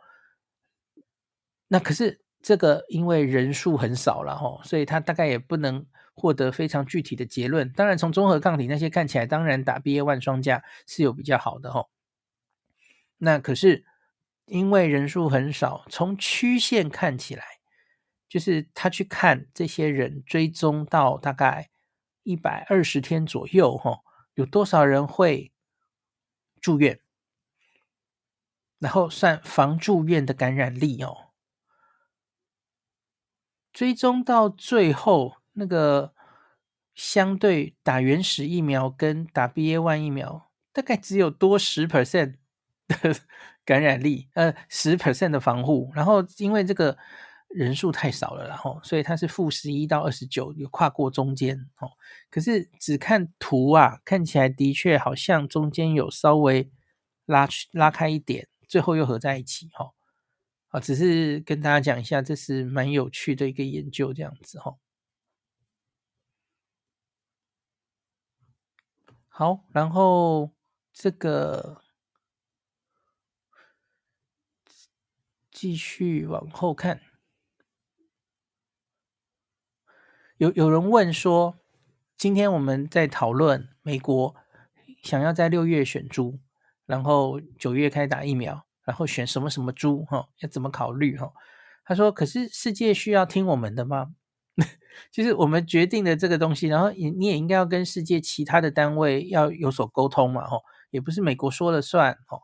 那可是这个因为人数很少了，吼，所以他大概也不能获得非常具体的结论。当然，从综合抗体那些看起来，当然打 BA one 双价是有比较好的，吼。那可是因为人数很少，从曲线看起来，就是他去看这些人追踪到大概一百二十天左右，哈，有多少人会住院？然后算防住院的感染力哦，追踪到最后，那个相对打原始疫苗跟打 B A One 疫苗，大概只有多十 percent 的 感染力，呃，十 percent 的防护。然后因为这个人数太少了，然后所以它是负十一到二十九，有跨过中间哦。可是只看图啊，看起来的确好像中间有稍微拉去拉开一点。最后又合在一起，哈，啊，只是跟大家讲一下，这是蛮有趣的一个研究，这样子，哈。好，然后这个继续往后看，有有人问说，今天我们在讨论美国想要在六月选猪。然后九月开打疫苗，然后选什么什么猪哈，要怎么考虑哈？他说：“可是世界需要听我们的吗？就是我们决定的这个东西，然后你你也应该要跟世界其他的单位要有所沟通嘛，哈，也不是美国说了算哈。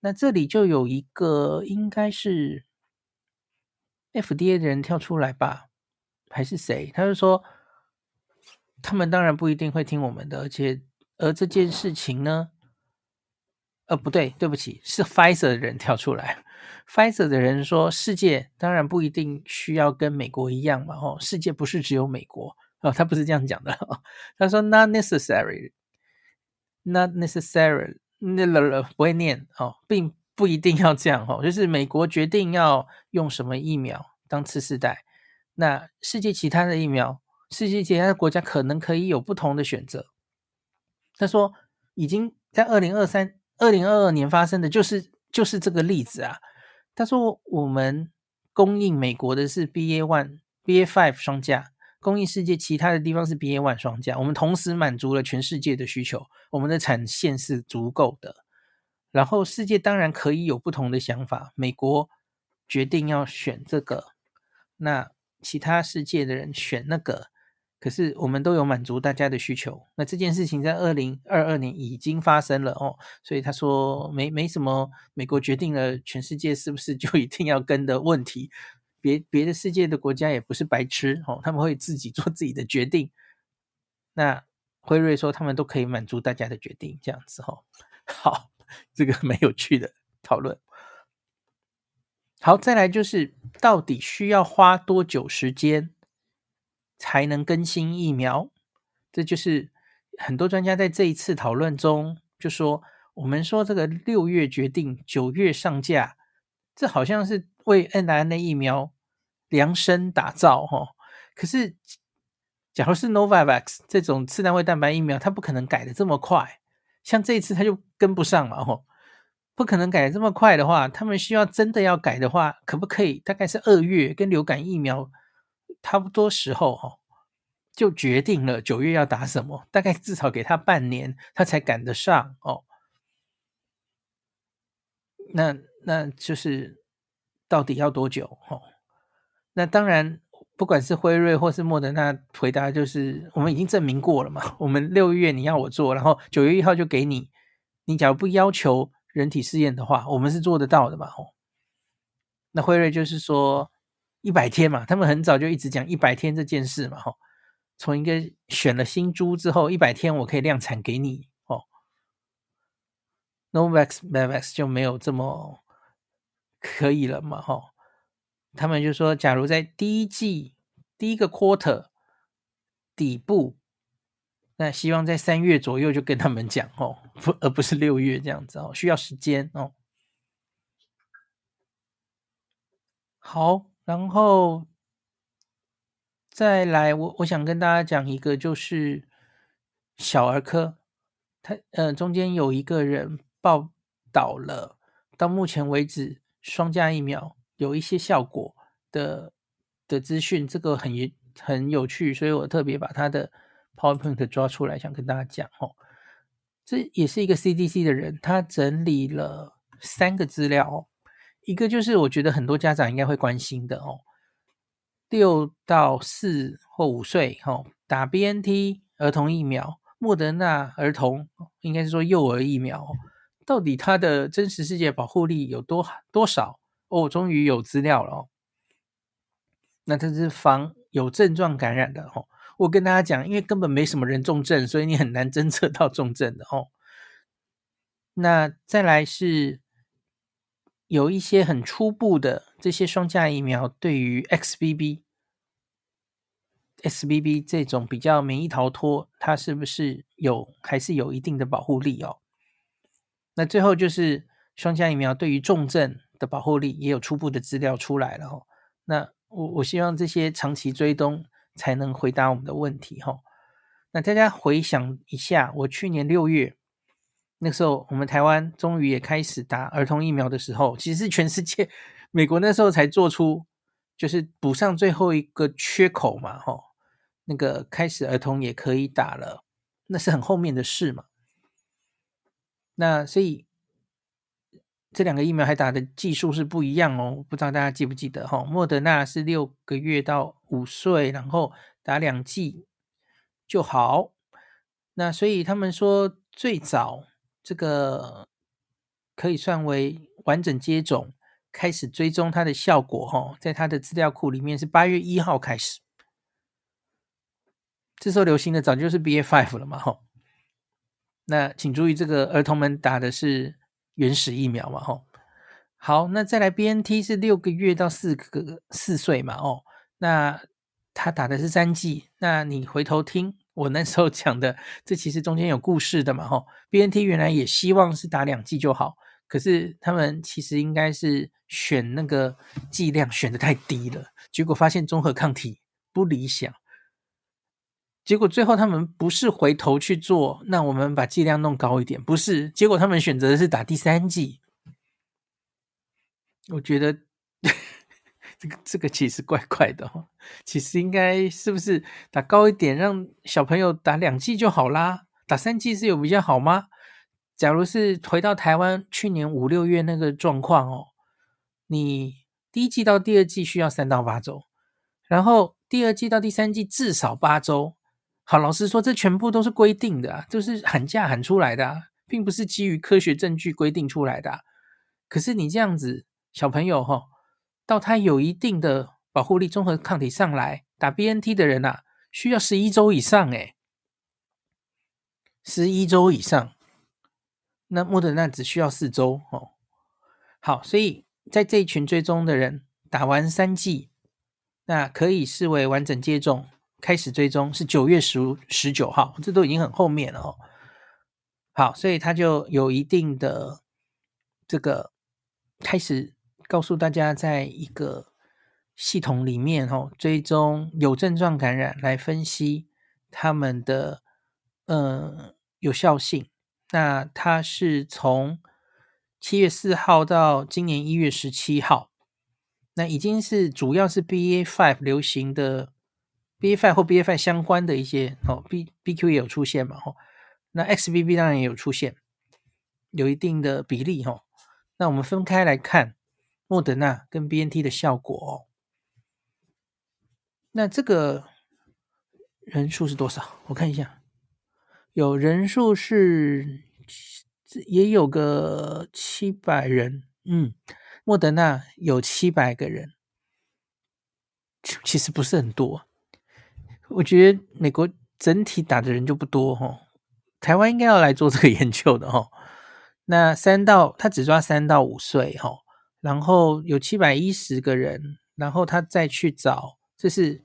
那这里就有一个应该是 FDA 的人跳出来吧，还是谁？他就说他们当然不一定会听我们的，而且而这件事情呢？”呃，不对，对不起，是 Pfizer 的人跳出来。Pfizer 的人说，世界当然不一定需要跟美国一样嘛，哦，世界不是只有美国哦，他不是这样讲的。哦、他说 not necessary，not necessary，那了了不会念哦，并不一定要这样哦，就是美国决定要用什么疫苗当次世代，那世界其他的疫苗，世界其他的国家可能可以有不同的选择。他说已经在二零二三。二零二二年发生的就是就是这个例子啊。他说，我们供应美国的是 BA one、BA five 双价，供应世界其他的地方是 BA one 双价。我们同时满足了全世界的需求，我们的产线是足够的。然后世界当然可以有不同的想法，美国决定要选这个，那其他世界的人选那个，可是我们都有满足大家的需求。那这件事情在二零二二年已经发生了哦，所以他说没没什么，美国决定了，全世界是不是就一定要跟的问题？别别的世界的国家也不是白痴哦，他们会自己做自己的决定。那辉瑞说他们都可以满足大家的决定，这样子哦。好，这个蛮有趣的讨论。好，再来就是到底需要花多久时间？才能更新疫苗，这就是很多专家在这一次讨论中就说：我们说这个六月决定，九月上架，这好像是为 n r n a 疫苗量身打造哈。可是，假如是 Novavax 这种次单位蛋白疫苗，它不可能改的这么快。像这一次，它就跟不上嘛，吼，不可能改得这么快的话，他们需要真的要改的话，可不可以？大概是二月，跟流感疫苗。差不多时候哈，就决定了九月要打什么，大概至少给他半年，他才赶得上哦。那那就是到底要多久？哦，那当然，不管是辉瑞或是莫德纳，回答就是我们已经证明过了嘛。我们六月你要我做，然后九月一号就给你。你假如不要求人体试验的话，我们是做得到的嘛。哦，那辉瑞就是说。一百天嘛，他们很早就一直讲一百天这件事嘛，吼，从一个选了新株之后，一百天我可以量产给你，哦，Novavax、Novavax 就没有这么可以了嘛，吼，他们就说，假如在第一季第一个 quarter 底部，那希望在三月左右就跟他们讲，哦，不，而不是六月这样子哦，需要时间哦，好。然后再来，我我想跟大家讲一个，就是小儿科，他呃中间有一个人报道了，到目前为止双价疫苗有一些效果的的资讯，这个很很有趣，所以我特别把他的 PowerPoint 抓出来，想跟大家讲哦。这也是一个 CDC 的人，他整理了三个资料哦。一个就是我觉得很多家长应该会关心的哦，六到四或五岁哦，打 BNT 儿童疫苗，莫德纳儿童应该是说幼儿疫苗，到底它的真实世界保护力有多多少？哦，终于有资料了哦。那它是防有症状感染的哦。我跟大家讲，因为根本没什么人重症，所以你很难侦测到重症的哦。那再来是。有一些很初步的这些双价疫苗，对于 XBB、XBB 这种比较免疫逃脱，它是不是有还是有一定的保护力哦？那最后就是双价疫苗对于重症的保护力也有初步的资料出来了哦。那我我希望这些长期追踪才能回答我们的问题哈。那大家回想一下，我去年六月。那时候，我们台湾终于也开始打儿童疫苗的时候，其实全世界，美国那时候才做出，就是补上最后一个缺口嘛，吼，那个开始儿童也可以打了，那是很后面的事嘛。那所以这两个疫苗还打的技术是不一样哦，不知道大家记不记得哈？莫德纳是六个月到五岁，然后打两剂就好。那所以他们说最早。这个可以算为完整接种，开始追踪它的效果哈，在它的资料库里面是八月一号开始，这时候流行的早就是 BA.5 了嘛哈。那请注意，这个儿童们打的是原始疫苗嘛吼。好，那再来 BNT 是六个月到四个四岁嘛哦，那他打的是三剂，那你回头听。我那时候讲的，这其实中间有故事的嘛，吼，BNT 原来也希望是打两剂就好，可是他们其实应该是选那个剂量选的太低了，结果发现综合抗体不理想，结果最后他们不是回头去做，那我们把剂量弄高一点，不是，结果他们选择的是打第三剂，我觉得。这个这个其实怪怪的哦，其实应该是不是打高一点，让小朋友打两剂就好啦？打三剂是有比较好吗？假如是回到台湾去年五六月那个状况哦，你第一剂到第二剂需要三到八周，然后第二剂到第三剂至少八周。好，老实说，这全部都是规定的啊，都是喊价喊出来的啊，并不是基于科学证据规定出来的啊。可是你这样子，小朋友哈，到他有一定的保护力，综合抗体上来打 BNT 的人啊，需要十一周以上诶，十一周以上。那莫德纳只需要四周哦。好，所以在这一群追踪的人打完三剂，那可以视为完整接种。开始追踪是九月十十九号，这都已经很后面了哦。好，所以他就有一定的这个开始告诉大家，在一个系统里面哦，追踪有症状感染来分析他们的呃有效性。那它是从七月四号到今年一月十七号，那已经是主要是 B A five 流行的。BA.5 或 BA.5 相关的一些哦，B BQ 也有出现嘛吼，那 XBB 当然也有出现，有一定的比例吼。那我们分开来看莫德纳跟 BNT 的效果哦。那这个人数是多少？我看一下，有人数是也有个七百人，嗯，莫德纳有七百个人，其实不是很多。我觉得美国整体打的人就不多哈，台湾应该要来做这个研究的哈。那三到他只抓三到五岁哈，然后有七百一十个人，然后他再去找，这是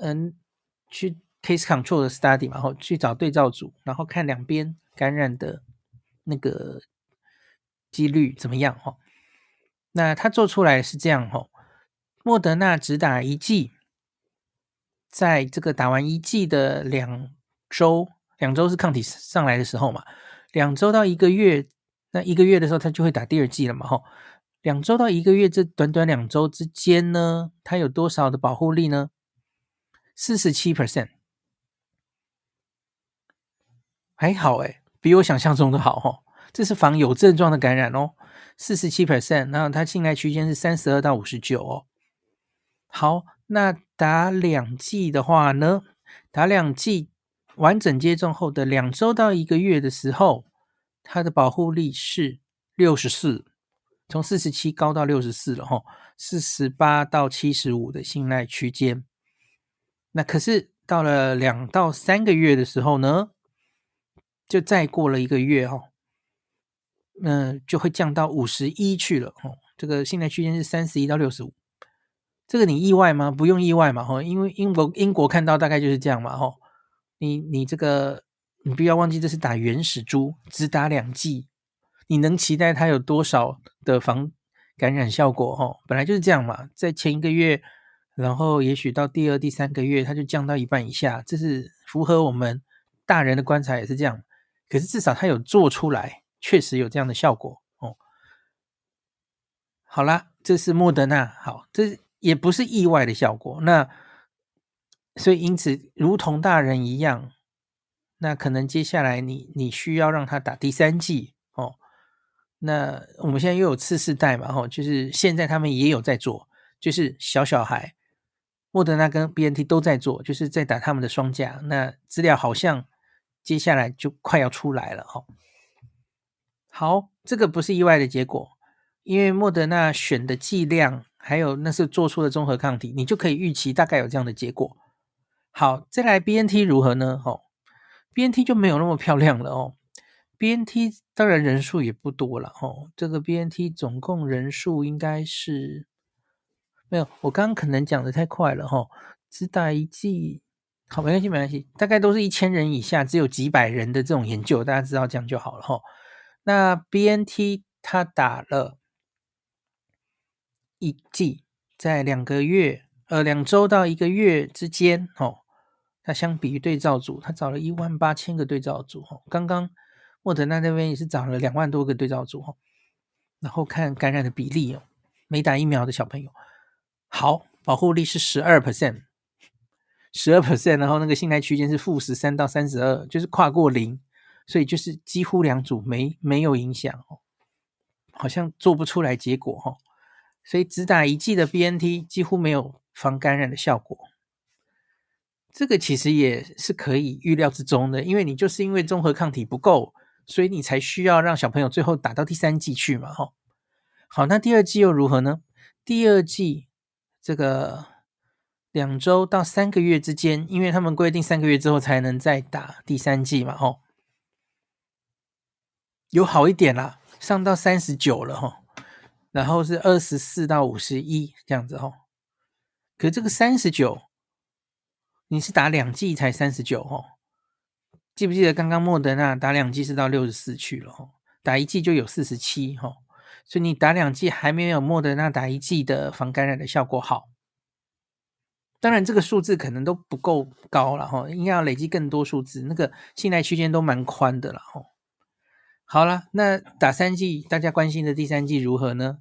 嗯去 case control study 嘛，然后去找对照组，然后看两边感染的那个几率怎么样哈。那他做出来是这样哈，莫德纳只打一剂。在这个打完一剂的两周，两周是抗体上来的时候嘛，两周到一个月，那一个月的时候，他就会打第二剂了嘛，吼，两周到一个月这短短两周之间呢，它有多少的保护力呢？四十七 percent，还好诶，比我想象中的好吼，这是防有症状的感染哦，四十七 percent，然后它信赖区间是三十二到五十九哦，好。那打两剂的话呢？打两剂完整接种后的两周到一个月的时候，它的保护力是六十四，从四十七高到六十四了哈，四十八到七十五的信赖区间。那可是到了两到三个月的时候呢，就再过了一个月哈，那就会降到五十一去了哈。这个信赖区间是三十一到六十五。这个你意外吗？不用意外嘛，吼，因为英国英国看到大概就是这样嘛，吼，你你这个你不要忘记这是打原始株，只打两剂，你能期待它有多少的防感染效果？吼，本来就是这样嘛，在前一个月，然后也许到第二、第三个月，它就降到一半以下，这是符合我们大人的观察也是这样，可是至少它有做出来，确实有这样的效果，哦，好啦，这是莫德纳，好，这是。也不是意外的效果，那所以因此，如同大人一样，那可能接下来你你需要让他打第三剂哦。那我们现在又有次世代嘛，哦，就是现在他们也有在做，就是小小孩，莫德纳跟 BNT 都在做，就是在打他们的双价。那资料好像接下来就快要出来了，哦。好，这个不是意外的结果，因为莫德纳选的剂量。还有，那是做出的综合抗体，你就可以预期大概有这样的结果。好，再来 BNT 如何呢？哦，BNT 就没有那么漂亮了哦。BNT 当然人数也不多了哦。这个 BNT 总共人数应该是没有，我刚刚可能讲的太快了哈、哦。只打一剂，好，没关系，没关系，大概都是一千人以下，只有几百人的这种研究，大家知道这样就好了哈、哦。那 BNT 它打了。一剂在两个月，呃，两周到一个月之间，哦，它相比于对照组，它找了一万八千个对照组，哦，刚刚莫德纳那边也是找了两万多个对照组，哦，然后看感染的比例，哦，没打疫苗的小朋友，好，保护力是十二 percent，十二 percent，然后那个信赖区间是负十三到三十二，就是跨过零，所以就是几乎两组没没有影响，哦，好像做不出来结果，哈，哦。所以只打一剂的 BNT 几乎没有防感染的效果。这个其实也是可以预料之中的，因为你就是因为综合抗体不够，所以你才需要让小朋友最后打到第三剂去嘛，吼。好，那第二剂又如何呢？第二剂这个两周到三个月之间，因为他们规定三个月之后才能再打第三剂嘛，吼，有好一点啦，上到三十九了，吼。然后是二十四到五十一这样子哦，可这个三十九，你是打两剂才三十九哦，记不记得刚刚莫德纳打两剂是到六十四去了哦，打一剂就有四十七哦，所以你打两剂还没有莫德纳打一剂的防感染的效果好。当然这个数字可能都不够高了哈，应该要累积更多数字，那个信赖区间都蛮宽的了哦。好了，那打三剂大家关心的第三剂如何呢？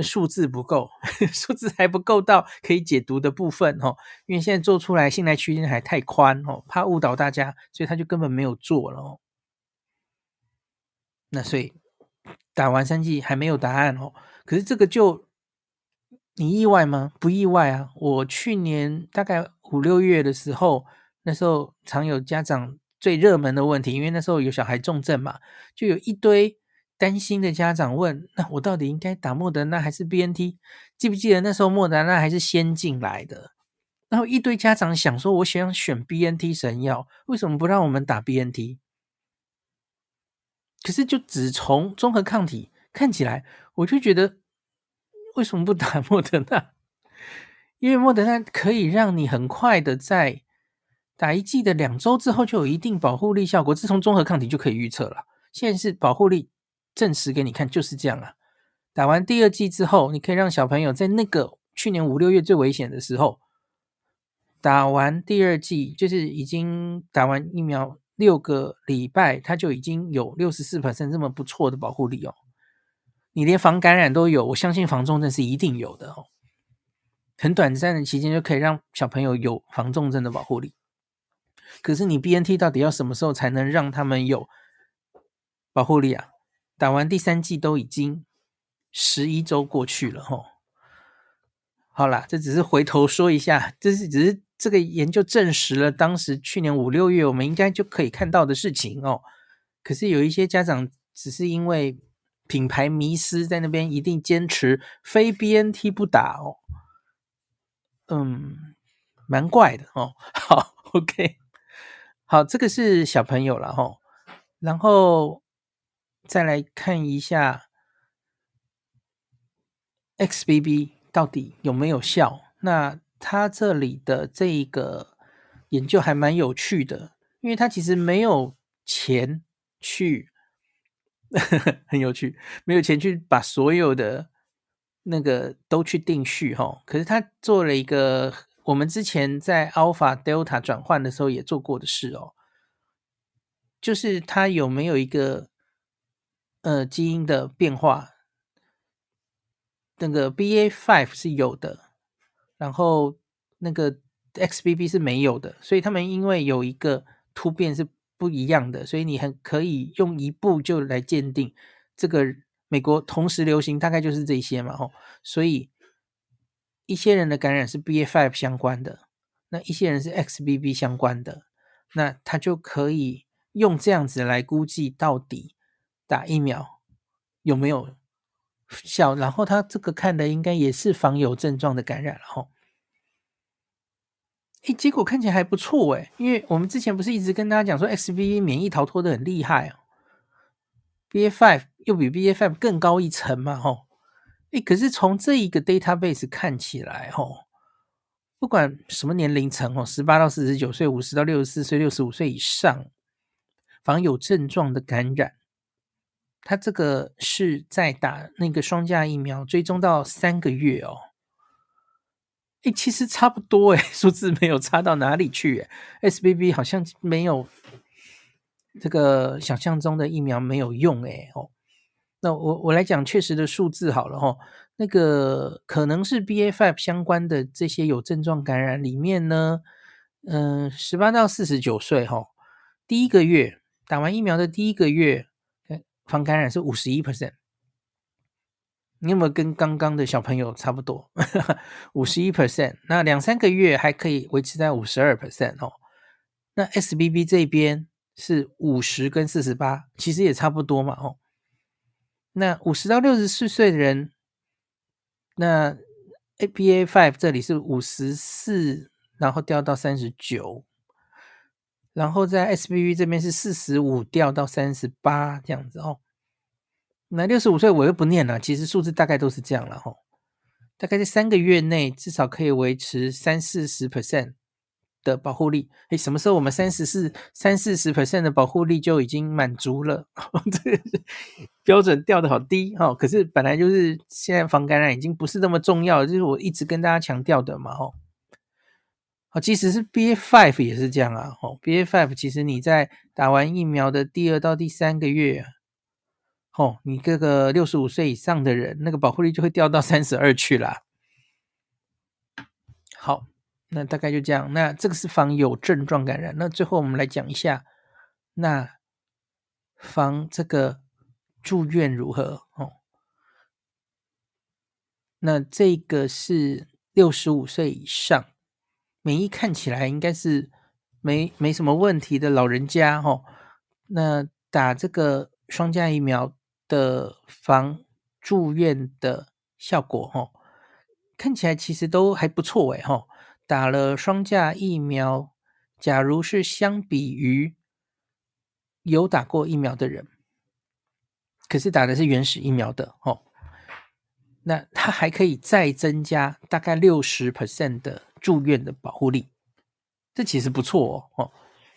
数字不够，数字还不够到可以解读的部分哦，因为现在做出来信赖区间还太宽哦，怕误导大家，所以他就根本没有做了哦。那所以打完三剂还没有答案哦，可是这个就你意外吗？不意外啊，我去年大概五六月的时候，那时候常有家长最热门的问题，因为那时候有小孩重症嘛，就有一堆。担心的家长问：“那我到底应该打莫德纳还是 BNT？” 记不记得那时候莫德纳还是先进来的？然后一堆家长想说：“我想选 BNT 神药，为什么不让我们打 BNT？” 可是就只从综合抗体看起来，我就觉得为什么不打莫德纳？因为莫德纳可以让你很快的在打一剂的两周之后就有一定保护力效果，自从综合抗体就可以预测了。现在是保护力。证实给你看，就是这样啊！打完第二剂之后，你可以让小朋友在那个去年五六月最危险的时候，打完第二剂，就是已经打完疫苗六个礼拜，他就已经有六十四 percent 这么不错的保护力哦。你连防感染都有，我相信防重症是一定有的哦。很短暂的期间就可以让小朋友有防重症的保护力。可是你 BNT 到底要什么时候才能让他们有保护力啊？打完第三季都已经十一周过去了吼，好啦，这只是回头说一下，这是只是这个研究证实了当时去年五六月我们应该就可以看到的事情哦。可是有一些家长只是因为品牌迷失，在那边一定坚持非 BNT 不打哦，嗯，蛮怪的哦。好，OK，好，这个是小朋友了吼，然后。再来看一下 XBB 到底有没有效？那他这里的这一个研究还蛮有趣的，因为他其实没有钱去，很有趣，没有钱去把所有的那个都去定序哈。可是他做了一个我们之前在 Alpha Delta 转换的时候也做过的事哦，就是他有没有一个。呃，基因的变化，那个 BA five 是有的，然后那个 XBB 是没有的，所以他们因为有一个突变是不一样的，所以你很可以用一步就来鉴定这个美国同时流行大概就是这些嘛，吼，所以一些人的感染是 BA five 相关的，那一些人是 XBB 相关的，那他就可以用这样子来估计到底。打疫苗有没有效？然后他这个看的应该也是防有症状的感染了哈。诶，结果看起来还不错诶，因为我们之前不是一直跟大家讲说 XBB 免疫逃脱的很厉害哦，BA.5 又比 BA.5 更高一层嘛吼。诶，可是从这一个 database 看起来吼，不管什么年龄层哦，十八到四十九岁、五十到六十四岁、六十五岁以上，防有症状的感染。他这个是在打那个双价疫苗，追踪到三个月哦。诶，其实差不多诶，数字没有差到哪里去诶。SBB 好像没有这个想象中的疫苗没有用诶。哦，那我我来讲确实的数字好了哈。那个可能是 B. A. Five 相关的这些有症状感染里面呢，嗯，十八到四十九岁哈，第一个月打完疫苗的第一个月。防感染是五十一 percent，你有没有跟刚刚的小朋友差不多？五十一 percent，那两三个月还可以维持在五十二 percent 哦。那 SBB 这边是五十跟四十八，其实也差不多嘛哦。那五十到六十四岁的人，那 ABA five 这里是五十四，然后掉到三十九，然后在 SBV 这边是四十五掉到三十八这样子哦。那六十五岁我又不念了，其实数字大概都是这样了哈，大概在三个月内至少可以维持三四十 percent 的保护力。诶，什么时候我们三十四、三四十 percent 的保护力就已经满足了？这个标准掉的好低哈。可是本来就是现在防感染已经不是那么重要，就是我一直跟大家强调的嘛哦。哦，即使是 BA five 也是这样啊。哦，BA five 其实你在打完疫苗的第二到第三个月。哦，你这个六十五岁以上的人，那个保护力就会掉到三十二去啦。好，那大概就这样。那这个是防有症状感染。那最后我们来讲一下，那防这个住院如何？哦，那这个是六十五岁以上，免疫看起来应该是没没什么问题的老人家。哦，那打这个双价疫苗。的防住院的效果，哈，看起来其实都还不错，诶哈，打了双价疫苗，假如是相比于有打过疫苗的人，可是打的是原始疫苗的，哦，那它还可以再增加大概六十 percent 的住院的保护力，这其实不错哦。哦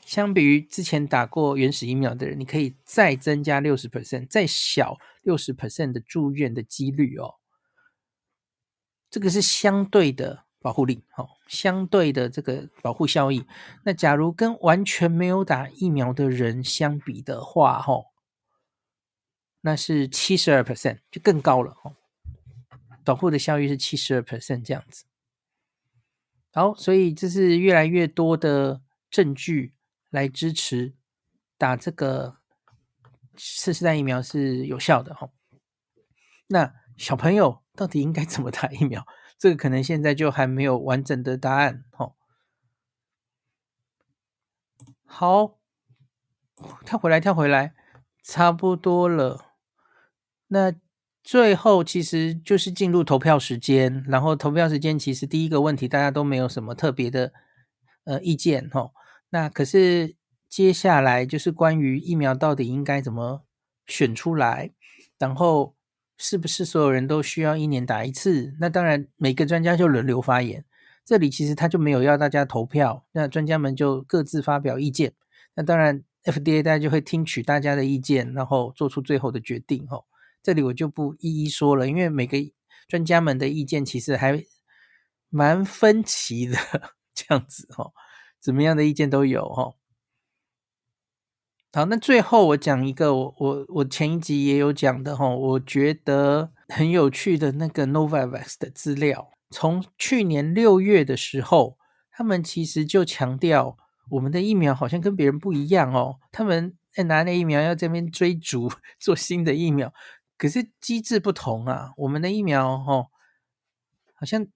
相比于之前打过原始疫苗的人，你可以再增加六十 percent，再小六十 percent 的住院的几率哦。这个是相对的保护力，哦，相对的这个保护效益。那假如跟完全没有打疫苗的人相比的话，哦，那是七十二 percent，就更高了，哦。保护的效益是七十二 percent 这样子。好，所以这是越来越多的证据。来支持打这个次世代疫苗是有效的哈。那小朋友到底应该怎么打疫苗？这个可能现在就还没有完整的答案哈。好，跳回来，跳回来，差不多了。那最后其实就是进入投票时间，然后投票时间其实第一个问题大家都没有什么特别的呃意见哈。那可是接下来就是关于疫苗到底应该怎么选出来，然后是不是所有人都需要一年打一次？那当然每个专家就轮流发言，这里其实他就没有要大家投票，那专家们就各自发表意见。那当然 FDA 大家就会听取大家的意见，然后做出最后的决定。哦，这里我就不一一说了，因为每个专家们的意见其实还蛮分歧的，这样子哦。怎么样的意见都有哈。好，那最后我讲一个我我我前一集也有讲的哈，我觉得很有趣的那个 Novavax 的资料，从去年六月的时候，他们其实就强调我们的疫苗好像跟别人不一样哦，他们在拿那疫苗要这边追逐 做新的疫苗，可是机制不同啊，我们的疫苗哦，好像。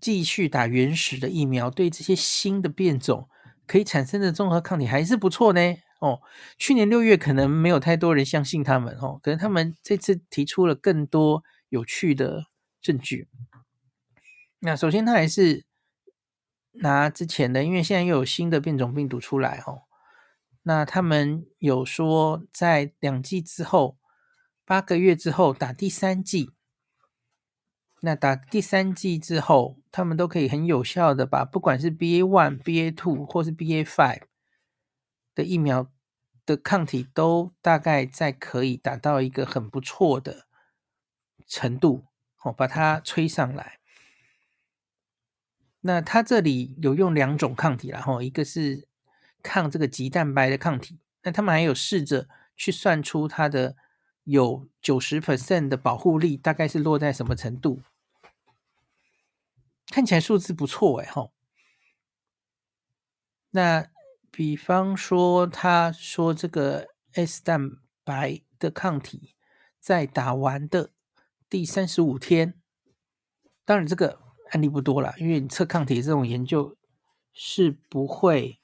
继续打原始的疫苗，对这些新的变种可以产生的综合抗体还是不错呢。哦，去年六月可能没有太多人相信他们哦，可能他们这次提出了更多有趣的证据。那首先他还是拿之前的，因为现在又有新的变种病毒出来哦。那他们有说在两剂之后，八个月之后打第三剂。那打第三剂之后，他们都可以很有效的把不管是 BA one、BA two 或是 BA five 的疫苗的抗体都大概在可以达到一个很不错的程度，哦，把它吹上来。那它这里有用两种抗体啦，吼，一个是抗这个棘蛋白的抗体，那他们还有试着去算出它的有九十 percent 的保护力，大概是落在什么程度？看起来数字不错哎吼，那比方说他说这个 S 蛋白的抗体在打完的第三十五天，当然这个案例不多了，因为你测抗体这种研究是不会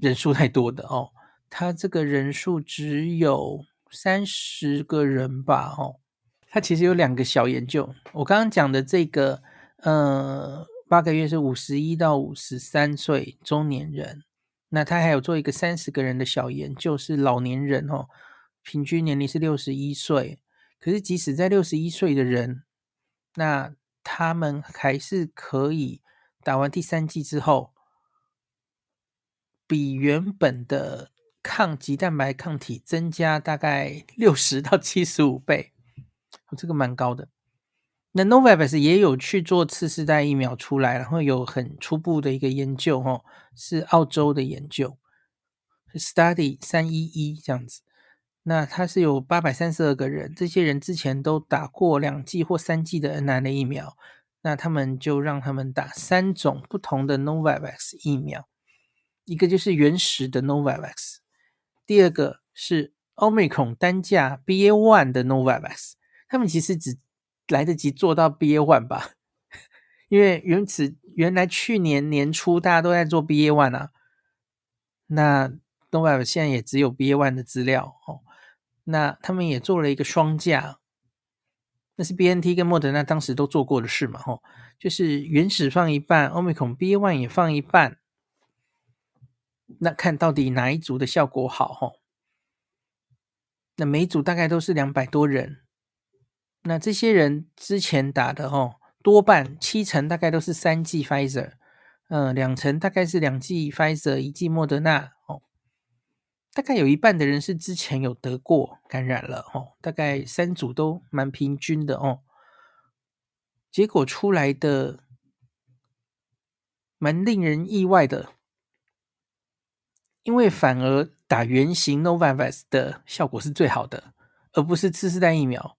人数太多的哦。他这个人数只有三十个人吧，哦，他其实有两个小研究。我刚刚讲的这个，呃，八个月是五十一到五十三岁中年人，那他还有做一个三十个人的小研究，是老年人哦，平均年龄是六十一岁。可是即使在六十一岁的人，那他们还是可以打完第三剂之后，比原本的。抗棘蛋白抗体增加大概 六十到七十五倍，这个蛮高的。那 Novavax 也有去做次世代疫苗出来，然后有很初步的一个研究，哦，是澳洲的研究，Study 三一一这样子。那它是有八百三十二个人，这些人之前都打过两剂或三剂的 nna 疫苗，那他们就让他们打三种不同的 Novavax 疫苗，一个就是原始的 Novavax。第二个是 Omicron 单价 BA one 的 Novavax，他们其实只来得及做到 BA one 吧，因为原此原来去年年初大家都在做 BA one 啊，那 Novavax 现在也只有 BA one 的资料哦，那他们也做了一个双价，那是 BNT 跟莫德纳当时都做过的事嘛，吼，就是原始放一半，Omicron BA one 也放一半。那看到底哪一组的效果好吼？那每组大概都是两百多人。那这些人之前打的吼，多半七成大概都是三剂 Pfizer，嗯，两成大概是两剂 Pfizer，一剂莫德纳哦。大概有一半的人是之前有得过感染了哦，大概三组都蛮平均的哦。结果出来的蛮令人意外的。因为反而打原型 Novavax 的效果是最好的，而不是次世代疫苗，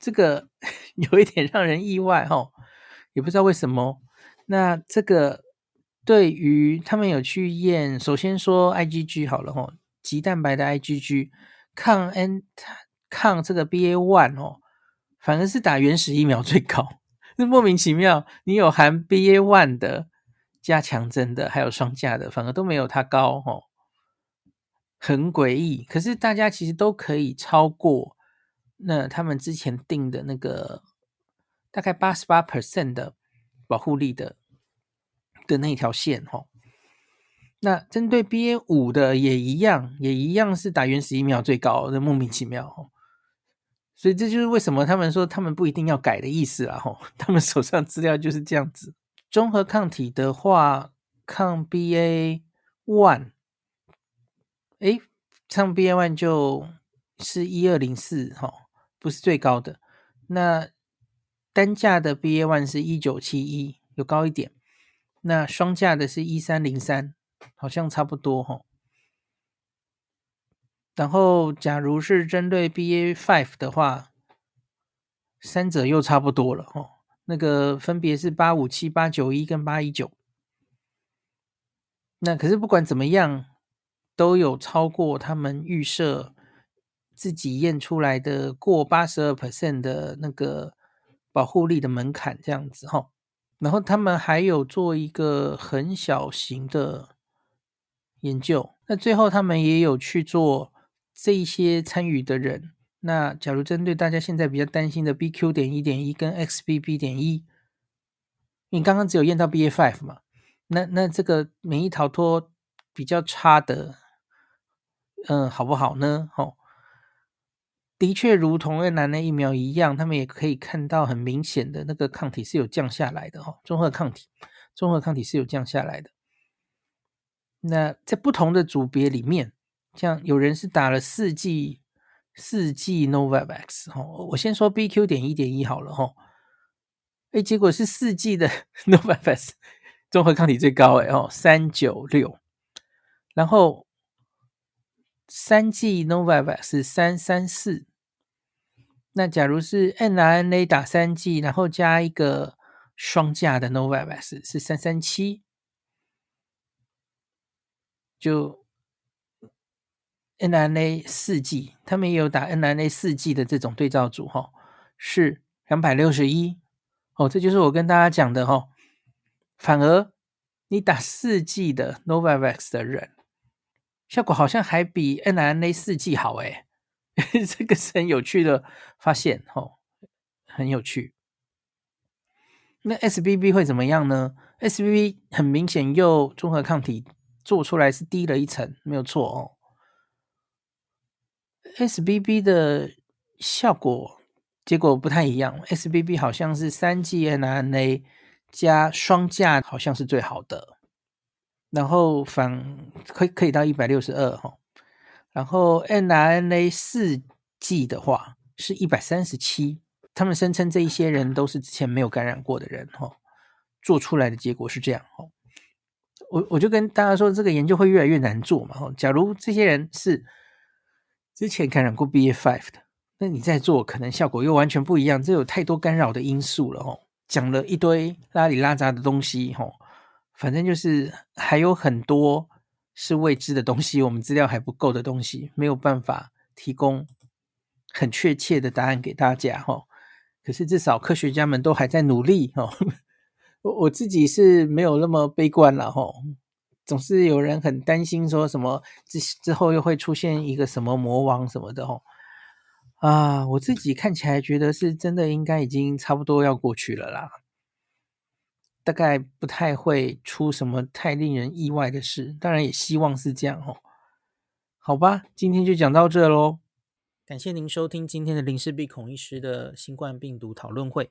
这个 有一点让人意外哈，也不知道为什么。那这个对于他们有去验，首先说 IgG 好了哈，棘蛋白的 IgG 抗 N 抗这个 BA one 哦，反而是打原始疫苗最高，那 莫名其妙，你有含 BA one 的。加强针的，还有双价的，反而都没有它高哦，很诡异。可是大家其实都可以超过那他们之前定的那个大概八十八 percent 的保护力的的那条线哦。那针对 BA 五的也一样，也一样是打原始疫苗最高的，莫名其妙哦。所以这就是为什么他们说他们不一定要改的意思啦吼，他们手上资料就是这样子。综合抗体的话，抗 BA one，诶，抗 BA one 就是一二零四哈，不是最高的。那单价的 BA one 是一九七一，有高一点。那双价的是一三零三，好像差不多哈。然后，假如是针对 BA five 的话，三者又差不多了哈。那个分别是八五七、八九一跟八一九，那可是不管怎么样，都有超过他们预设自己验出来的过八十二 percent 的那个保护力的门槛这样子哈。然后他们还有做一个很小型的研究，那最后他们也有去做这一些参与的人。那假如针对大家现在比较担心的 BQ. 点一点一跟 XBB. 点一，你刚刚只有验到 baf 嘛？那那这个免疫逃脱比较差的，嗯，好不好呢？哦，的确如同越南的疫苗一样，他们也可以看到很明显的那个抗体是有降下来的哦，综合抗体，综合抗体是有降下来的。那在不同的组别里面，像有人是打了四剂。四 G Novavax 哈，我先说 BQ 点一点一好了哈，哎，结果是四 G 的 Novavax 综合抗体最高哎哦，三九六，然后三 G Novavax 是三三四，那假如是 mRNA 打三 G，，然后加一个双价的 Novavax 是三三七，就。mRNA 四剂，他们也有打 mRNA 四剂的这种对照组哈，是两百六十一哦，这就是我跟大家讲的哦。反而你打四剂的 Novavax 的人，效果好像还比 mRNA 四剂好诶，这个是很有趣的发现哦，很有趣。那 SBB 会怎么样呢？SBB 很明显又综合抗体做出来是低了一层，没有错哦。SBB 的效果结果不太一样，SBB 好像是三 G nRNA 加双价，好像是最好的，然后反可以可以到一百六十二哈，然后 nRNA 四 G 的话是一百三十七。他们声称这一些人都是之前没有感染过的人，哈，做出来的结果是这样，哈，我我就跟大家说，这个研究会越来越难做嘛，哈，假如这些人是之前感染过 BA.5 的，那你再做可能效果又完全不一样，这有太多干扰的因素了，哈，讲了一堆拉里拉杂的东西，哈，反正就是还有很多是未知的东西，我们资料还不够的东西，没有办法提供很确切的答案给大家，哈。可是至少科学家们都还在努力哦，我我自己是没有那么悲观了哈，总是有人很担心说什么之之后又会出现一个什么魔王什么的哦，啊，我自己看起来觉得是真的应该已经差不多要过去了啦，大概不太会出什么太令人意外的事，当然也希望是这样哦，好吧，今天就讲到这喽。感谢您收听今天的林氏璧孔医师的新冠病毒讨论会。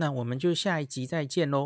那我们就下一集再见喽。